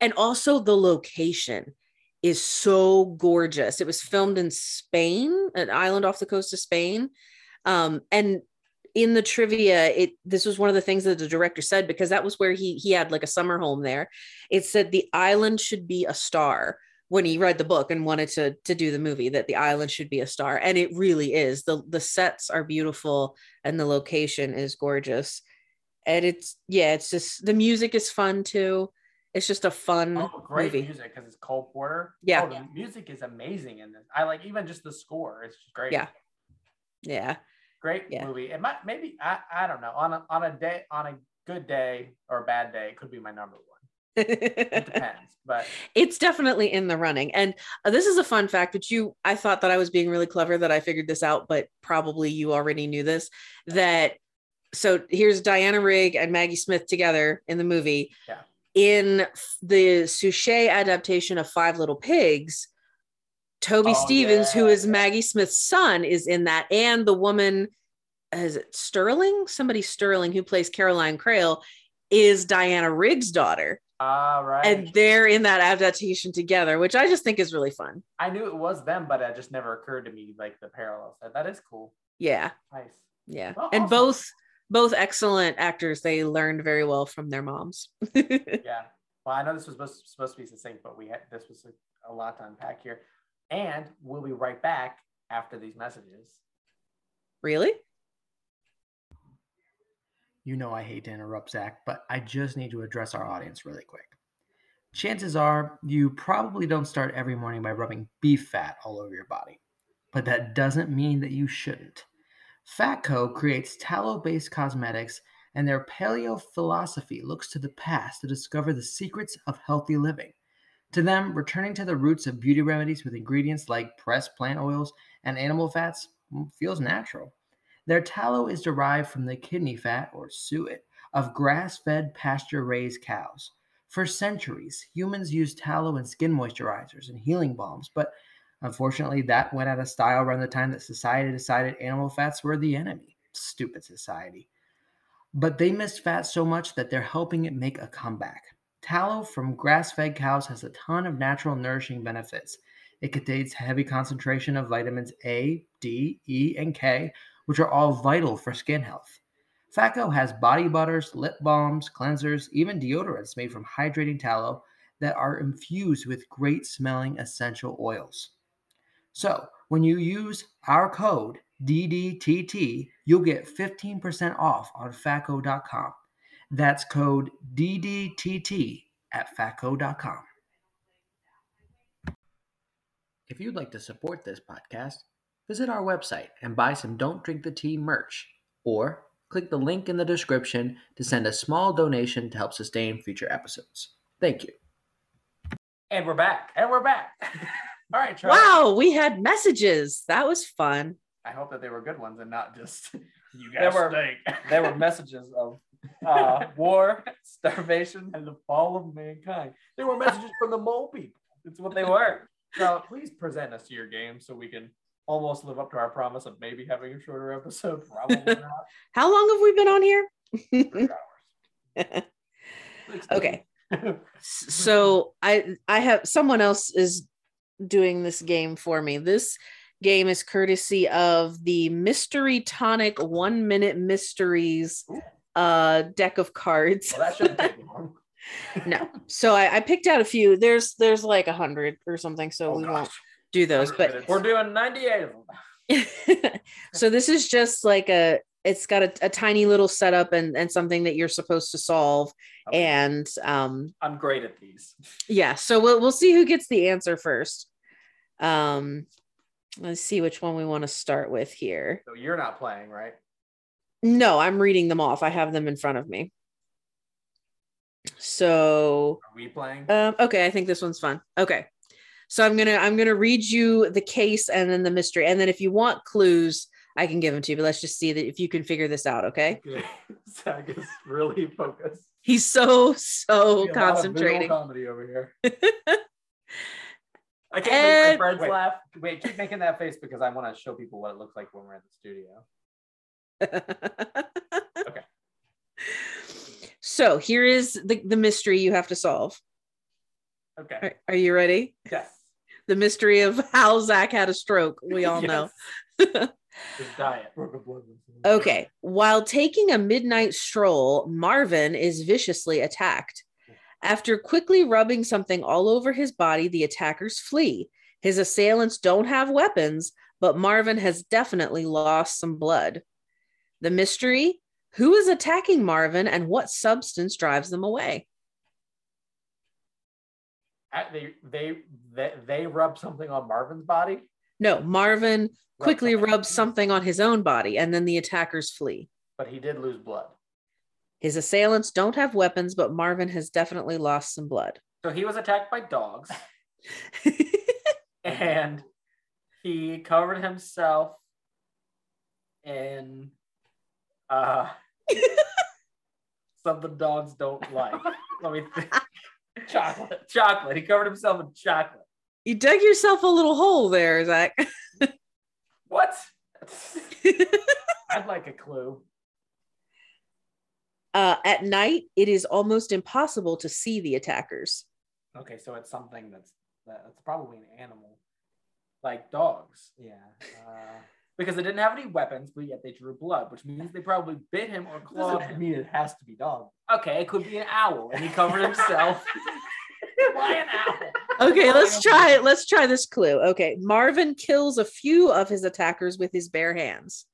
and also the location is so gorgeous. It was filmed in spain an island off the coast of spain um and in the trivia it this was one of the things that the director said because that was where he he had like a summer home there it said the island should be a star when he read the book and wanted to to do the movie that the island should be a star and it really is the the sets are beautiful and the location is gorgeous and it's yeah it's just the music is fun too it's just a fun Oh, great movie music because it's Cole Porter. Yeah. Oh, the music is amazing in this. I like even just the score. It's just great. Yeah. yeah Great Yeah. movie. It might maybe I, I don't know. On a on a day on a good day or a bad day, it could be my number one. It depends. but it's definitely in the running and uh, this is a fun fact which you i thought that i was being really clever that i figured this out but probably you already knew this that so here's diana rigg and maggie smith together in the movie Yeah. in the suchet adaptation of five little pigs toby Oh, stephens who yeah, is yeah. maggie smith's son is in that and the woman is it stirling somebody stirling who plays caroline crale is diana rigg's daughter all right. and they're in that adaptation together, which I just think is really fun. I knew it was them, but it just never occurred to me like the parallels. That, that is cool. Yeah, Nice. yeah, Well, and awesome. both both excellent actors. They learned very well from their moms. Yeah. Well, I know this was supposed, supposed to be succinct, but we had this was a, a lot to unpack here. And we'll be right back after these messages. really? You know I hate to interrupt, Zach, but I just need to address our audience really quick. Chances are you probably don't start every morning by rubbing beef fat all over your body, but that doesn't mean that you shouldn't. Fatco creates tallow based cosmetics, and their paleo philosophy looks to the past to discover the secrets of healthy living. To them, returning to the roots of beauty remedies with ingredients like pressed plant oils and animal fats mm, feels natural. Their tallow is derived from the kidney fat, or suet, of grass fed pasture raised cows. For centuries, humans used tallow in skin moisturizers and healing balms, but unfortunately, that went out of style around the time that society decided animal fats were the enemy. Stupid society. But they missed fat so much that they're helping it make a comeback. Tallow from grass fed cows has a ton of natural nourishing benefits. It contains heavy concentration of vitamins A, D, E, and K, which are all vital for skin health. Fatco has body butters, lip balms, cleansers, even deodorants made from hydrating tallow that are infused with great smelling essential oils. So, when you use our code DDTT, you'll get 15% off on fatco.com. That's code DDTT at fatco.com. If you'd like to support this podcast, visit our website and buy some Don't Drink the Tea merch or click the link in the description to send a small donation to help sustain future episodes. Thank you. And we're back. And we're back. All right, Charlie. Wow, we had messages. That was fun. I hope that they were good ones and not just you There guys were- stink. There were messages of uh, war, starvation. and the fall of mankind. They were messages from the mole people. It's what they were. So please present us to your game so we can almost live up to our promise of maybe having a shorter episode. Probably not. How long have we been on here? Okay. So I I have someone else is doing this game for me. This game is courtesy of the Mystery Tonic 1 Minute Mysteries Ooh. Uh deck of cards. well, that shouldn't take long. no. So I, I picked out a few. There's there's like a hundred or something, so Oh, we gosh. won't do those. But We're doing 98 of them. so this is just like a it's got a, a tiny little setup and and something that you're supposed to solve Okay. and um I'm great at these. yeah so we'll we'll see who gets the answer first um let's see which one we want to start with here So you're not playing, right? No i'm reading them off i have them in front of me so Are we playing? um okay i think this one's fun okay so i'm gonna i'm gonna read you the case and then the mystery and then if you want clues i can give them to you but let's just see that if you can figure this out okay Okay. Zach is really focused. he's so so We got a lot of visual concentrating comedy over here. I can't And- make my friends Wait. laugh. Wait, keep making that face because I want to show people what it looks like when we're in the studio. Okay. So here is the, the mystery you have to solve. Okay. Are, are you ready? Yes. The mystery of how Zach had a stroke. We all know. Diet. Broke a blood vessel. Okay. While taking a midnight stroll, Marvin is viciously attacked. After quickly rubbing something all over his body, the attackers flee. His assailants don't have weapons, but Marvin has definitely lost some blood. The mystery who is attacking Marvin and what substance drives them away? They, they they they rub something on Marvin's body. No, Marvin quickly something. rubs something on his own body, and then the attackers flee. But he did lose blood. His assailants don't have weapons, but Marvin has definitely lost some blood. So he was attacked by dogs and he covered himself in uh, something dogs don't like. Let me think. Chocolate. Chocolate. He covered himself in chocolate. you dug yourself a little hole there, Zach. What? I'd like a clue. Uh, at night, it is almost impossible to see the attackers. Okay, so it's something that's that's probably an animal, like dogs. Yeah. Uh, Because they didn't have any weapons, but yet they drew blood, which means they probably bit him or clawed doesn't him. mean it has to be dog. Okay, it could be an owl, and he covered himself. Why an owl? Okay, let's try it. Let's try this clue. Okay, Marvin kills a few of his attackers with his bare hands.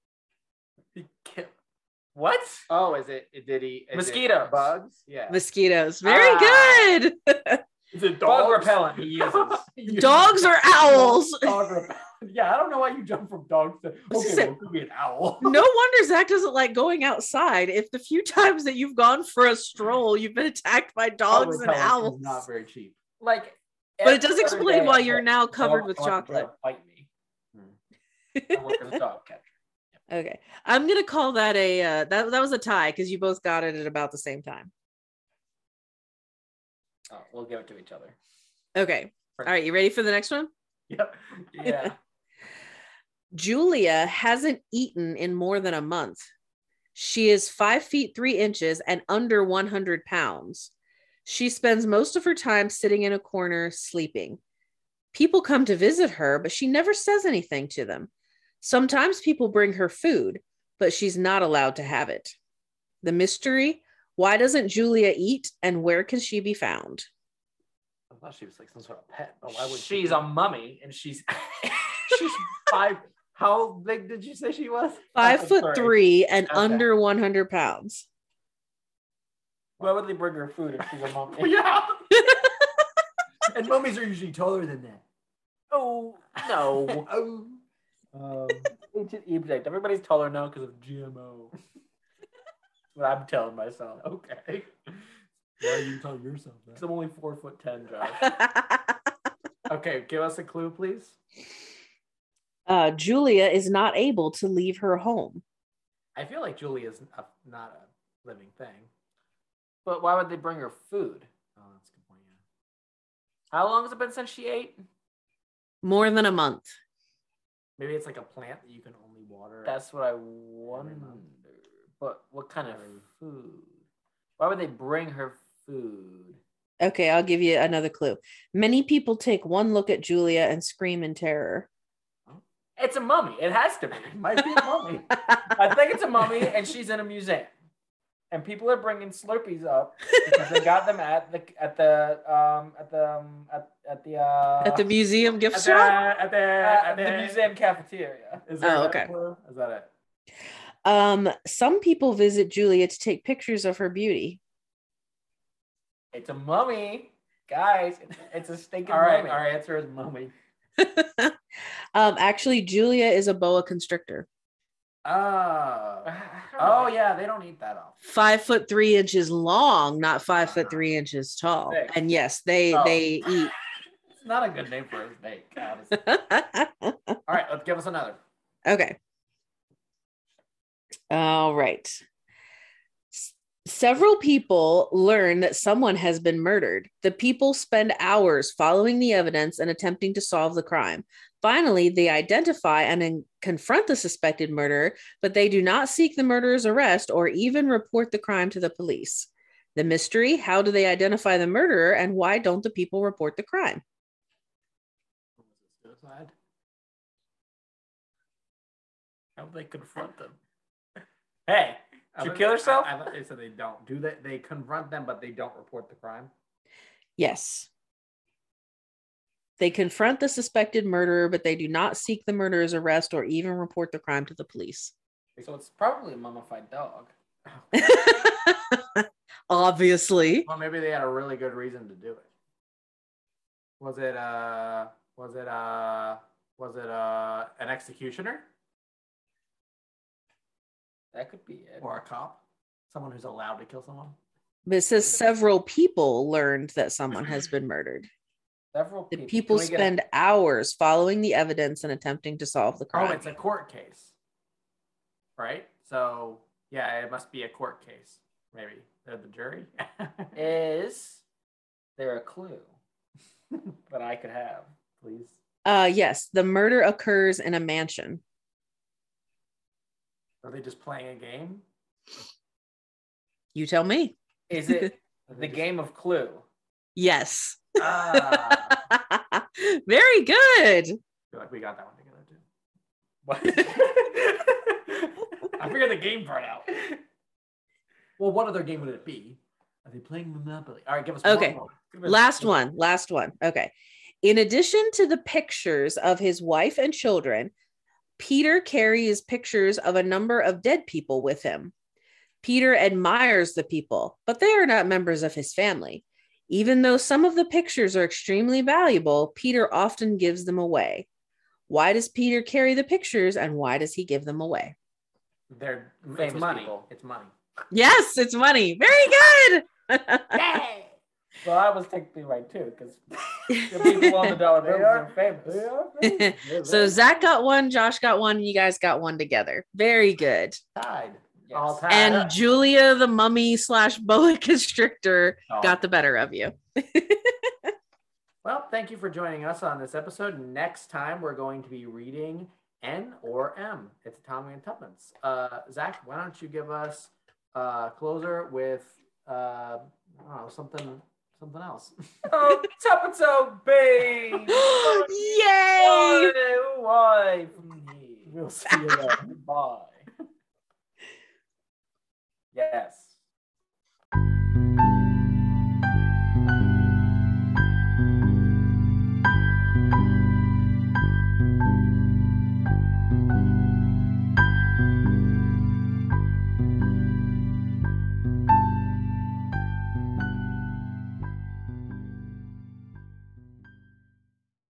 He ki- what? Oh, is it? Did he? is it Mosquitoes. bugs. Yeah. Mosquitoes. Very Ah. good. Is it Bug repellent he uses. He uses Dogs or owls? Dog repellent. yeah, I don't know why you jump from dogs to okay, well, it could be an owl. no wonder Zach doesn't like going outside. If the few times that you've gone for a stroll, you've been attacked by dogs and owls. Not very cheap. Like, But it does explain why you're now covered "I with chocolate. Bite me. okay. I work as a dog catcher. I'm gonna call that a uh, that that was a tie because you both got it at about the same time. Oh, we'll give it to each other. Okay. All right, you ready for the next one? Yep. Yeah. Julia hasn't eaten in more than a month. She is five feet three inches and under 100 pounds. She spends most of her time sitting in a corner sleeping. People come to visit her, but she never says anything to them. Sometimes people bring her food, but she's not allowed to have it. The mystery why doesn't Julia eat and where can she be found? I thought she was like some sort of pet, but why would she she's be- a mummy and she's she's five. How big did you say she was? Five I'm foot sorry. three and Okay. under 100 pounds. why would they bring her food if she's a mummy? yeah. and mummies are usually taller than that. Oh no. Oh. Um, Ancient Egypt. Everybody's taller now because of GMO. That's what I'm telling myself. okay. Why are you telling yourself Because that? I'm only four foot ten, Josh. Okay, give us a clue, please. Uh, Julia is not able to leave her home. I feel like Julia is a, not a living thing. But why would they bring her food? Oh, that's a good point. Yeah. How long has it been since she ate? More than a month. Maybe it's like a plant that you can only water. That's what I wonder. But what kind of food? Why would they bring her food? Okay, I'll give you another clue. Many people take one look at Julia and scream in terror. It's a mummy. It has to be. It might be a mummy. I think it's a mummy, and she's in a museum. And people are bringing Slurpees up because they got them at the at the um at the um, at, at the uh At the museum gift at the, shop? at the, at at the the museum cafeteria. Is there Oh, okay. clue? Is that it? Um, some people visit Julia to take pictures of her beauty. It's a mummy, guys. It's, it's a stinking All right, mummy. our answer is mummy. um, actually, Julia is a boa constrictor. Oh. Oh yeah, they don't eat that often. Five foot three inches long, not five foot three inches tall. Thick. And yes, they Oh. they eat. It's not a good name for a snake. All right, let's give us another. Okay. All right. Several people learn that someone has been murdered. The people spend hours following the evidence and attempting to solve the crime. Finally, they identify and confront the suspected murderer, but they do not seek the murderer's arrest or even report the crime to the police. The mystery how do they identify the murderer and why don't the people report the crime? How would they confront them? Hey, I did you kill yourself? I, I thought they said they don't. Do that. They confront them, but they don't report the crime. Yes. They confront the suspected murderer, but they do not seek the murderer's arrest or even report the crime to the police. So it's probably a mummified dog. Obviously. Well, maybe they had a really good reason to do it. Was it uh? Was it uh? Was it uh? An executioner That could be it. or a cop? Someone who's allowed to kill someone. But it says several people learned that someone has been murdered. Several The people. people Can we get a- spend hours following the evidence and attempting to solve the crime. Oh, it's a court case, right? So yeah, it must be a court case. Maybe they're the jury. Is there a clue that I could have, please? Uh yes, the murder occurs in a mansion. Are they just playing a game? You tell me. Is it the game of Clue? Yes. Ah, Very good. I feel like we got that one together too. What? I figured the game part out. Well, what other game would it be? Are they playing Monopoly? All right, give us one Okay. more. Last one, last one. Okay. In addition to the pictures of his wife and children, Peter carries pictures of a number of dead people with him. Peter admires the people, but they are not members of his family. Even though some of the pictures are extremely valuable, Peter often gives them away. Why does Peter carry the pictures and why does he give them away? They're it's money. people. It's money. Yes, it's money. Very good. Well, I was technically right too, because the people on the dollar bills are famous. so Zach got one, Josh got one, and you guys got one together. Very good. Tied. Yes. All tied. And Julia, the mummy slash boa constrictor, Oh. got the better of you. Well, thank you for joining us on this episode. Next time, we're going to be reading N or M. It's Tommy and Tuppence. Uh, Zach, why don't you give us a closer with uh, I don't know something something else. oh, Tuppence Bay! Yay! Why? Why from here? we'll see you then. Bye. Yes.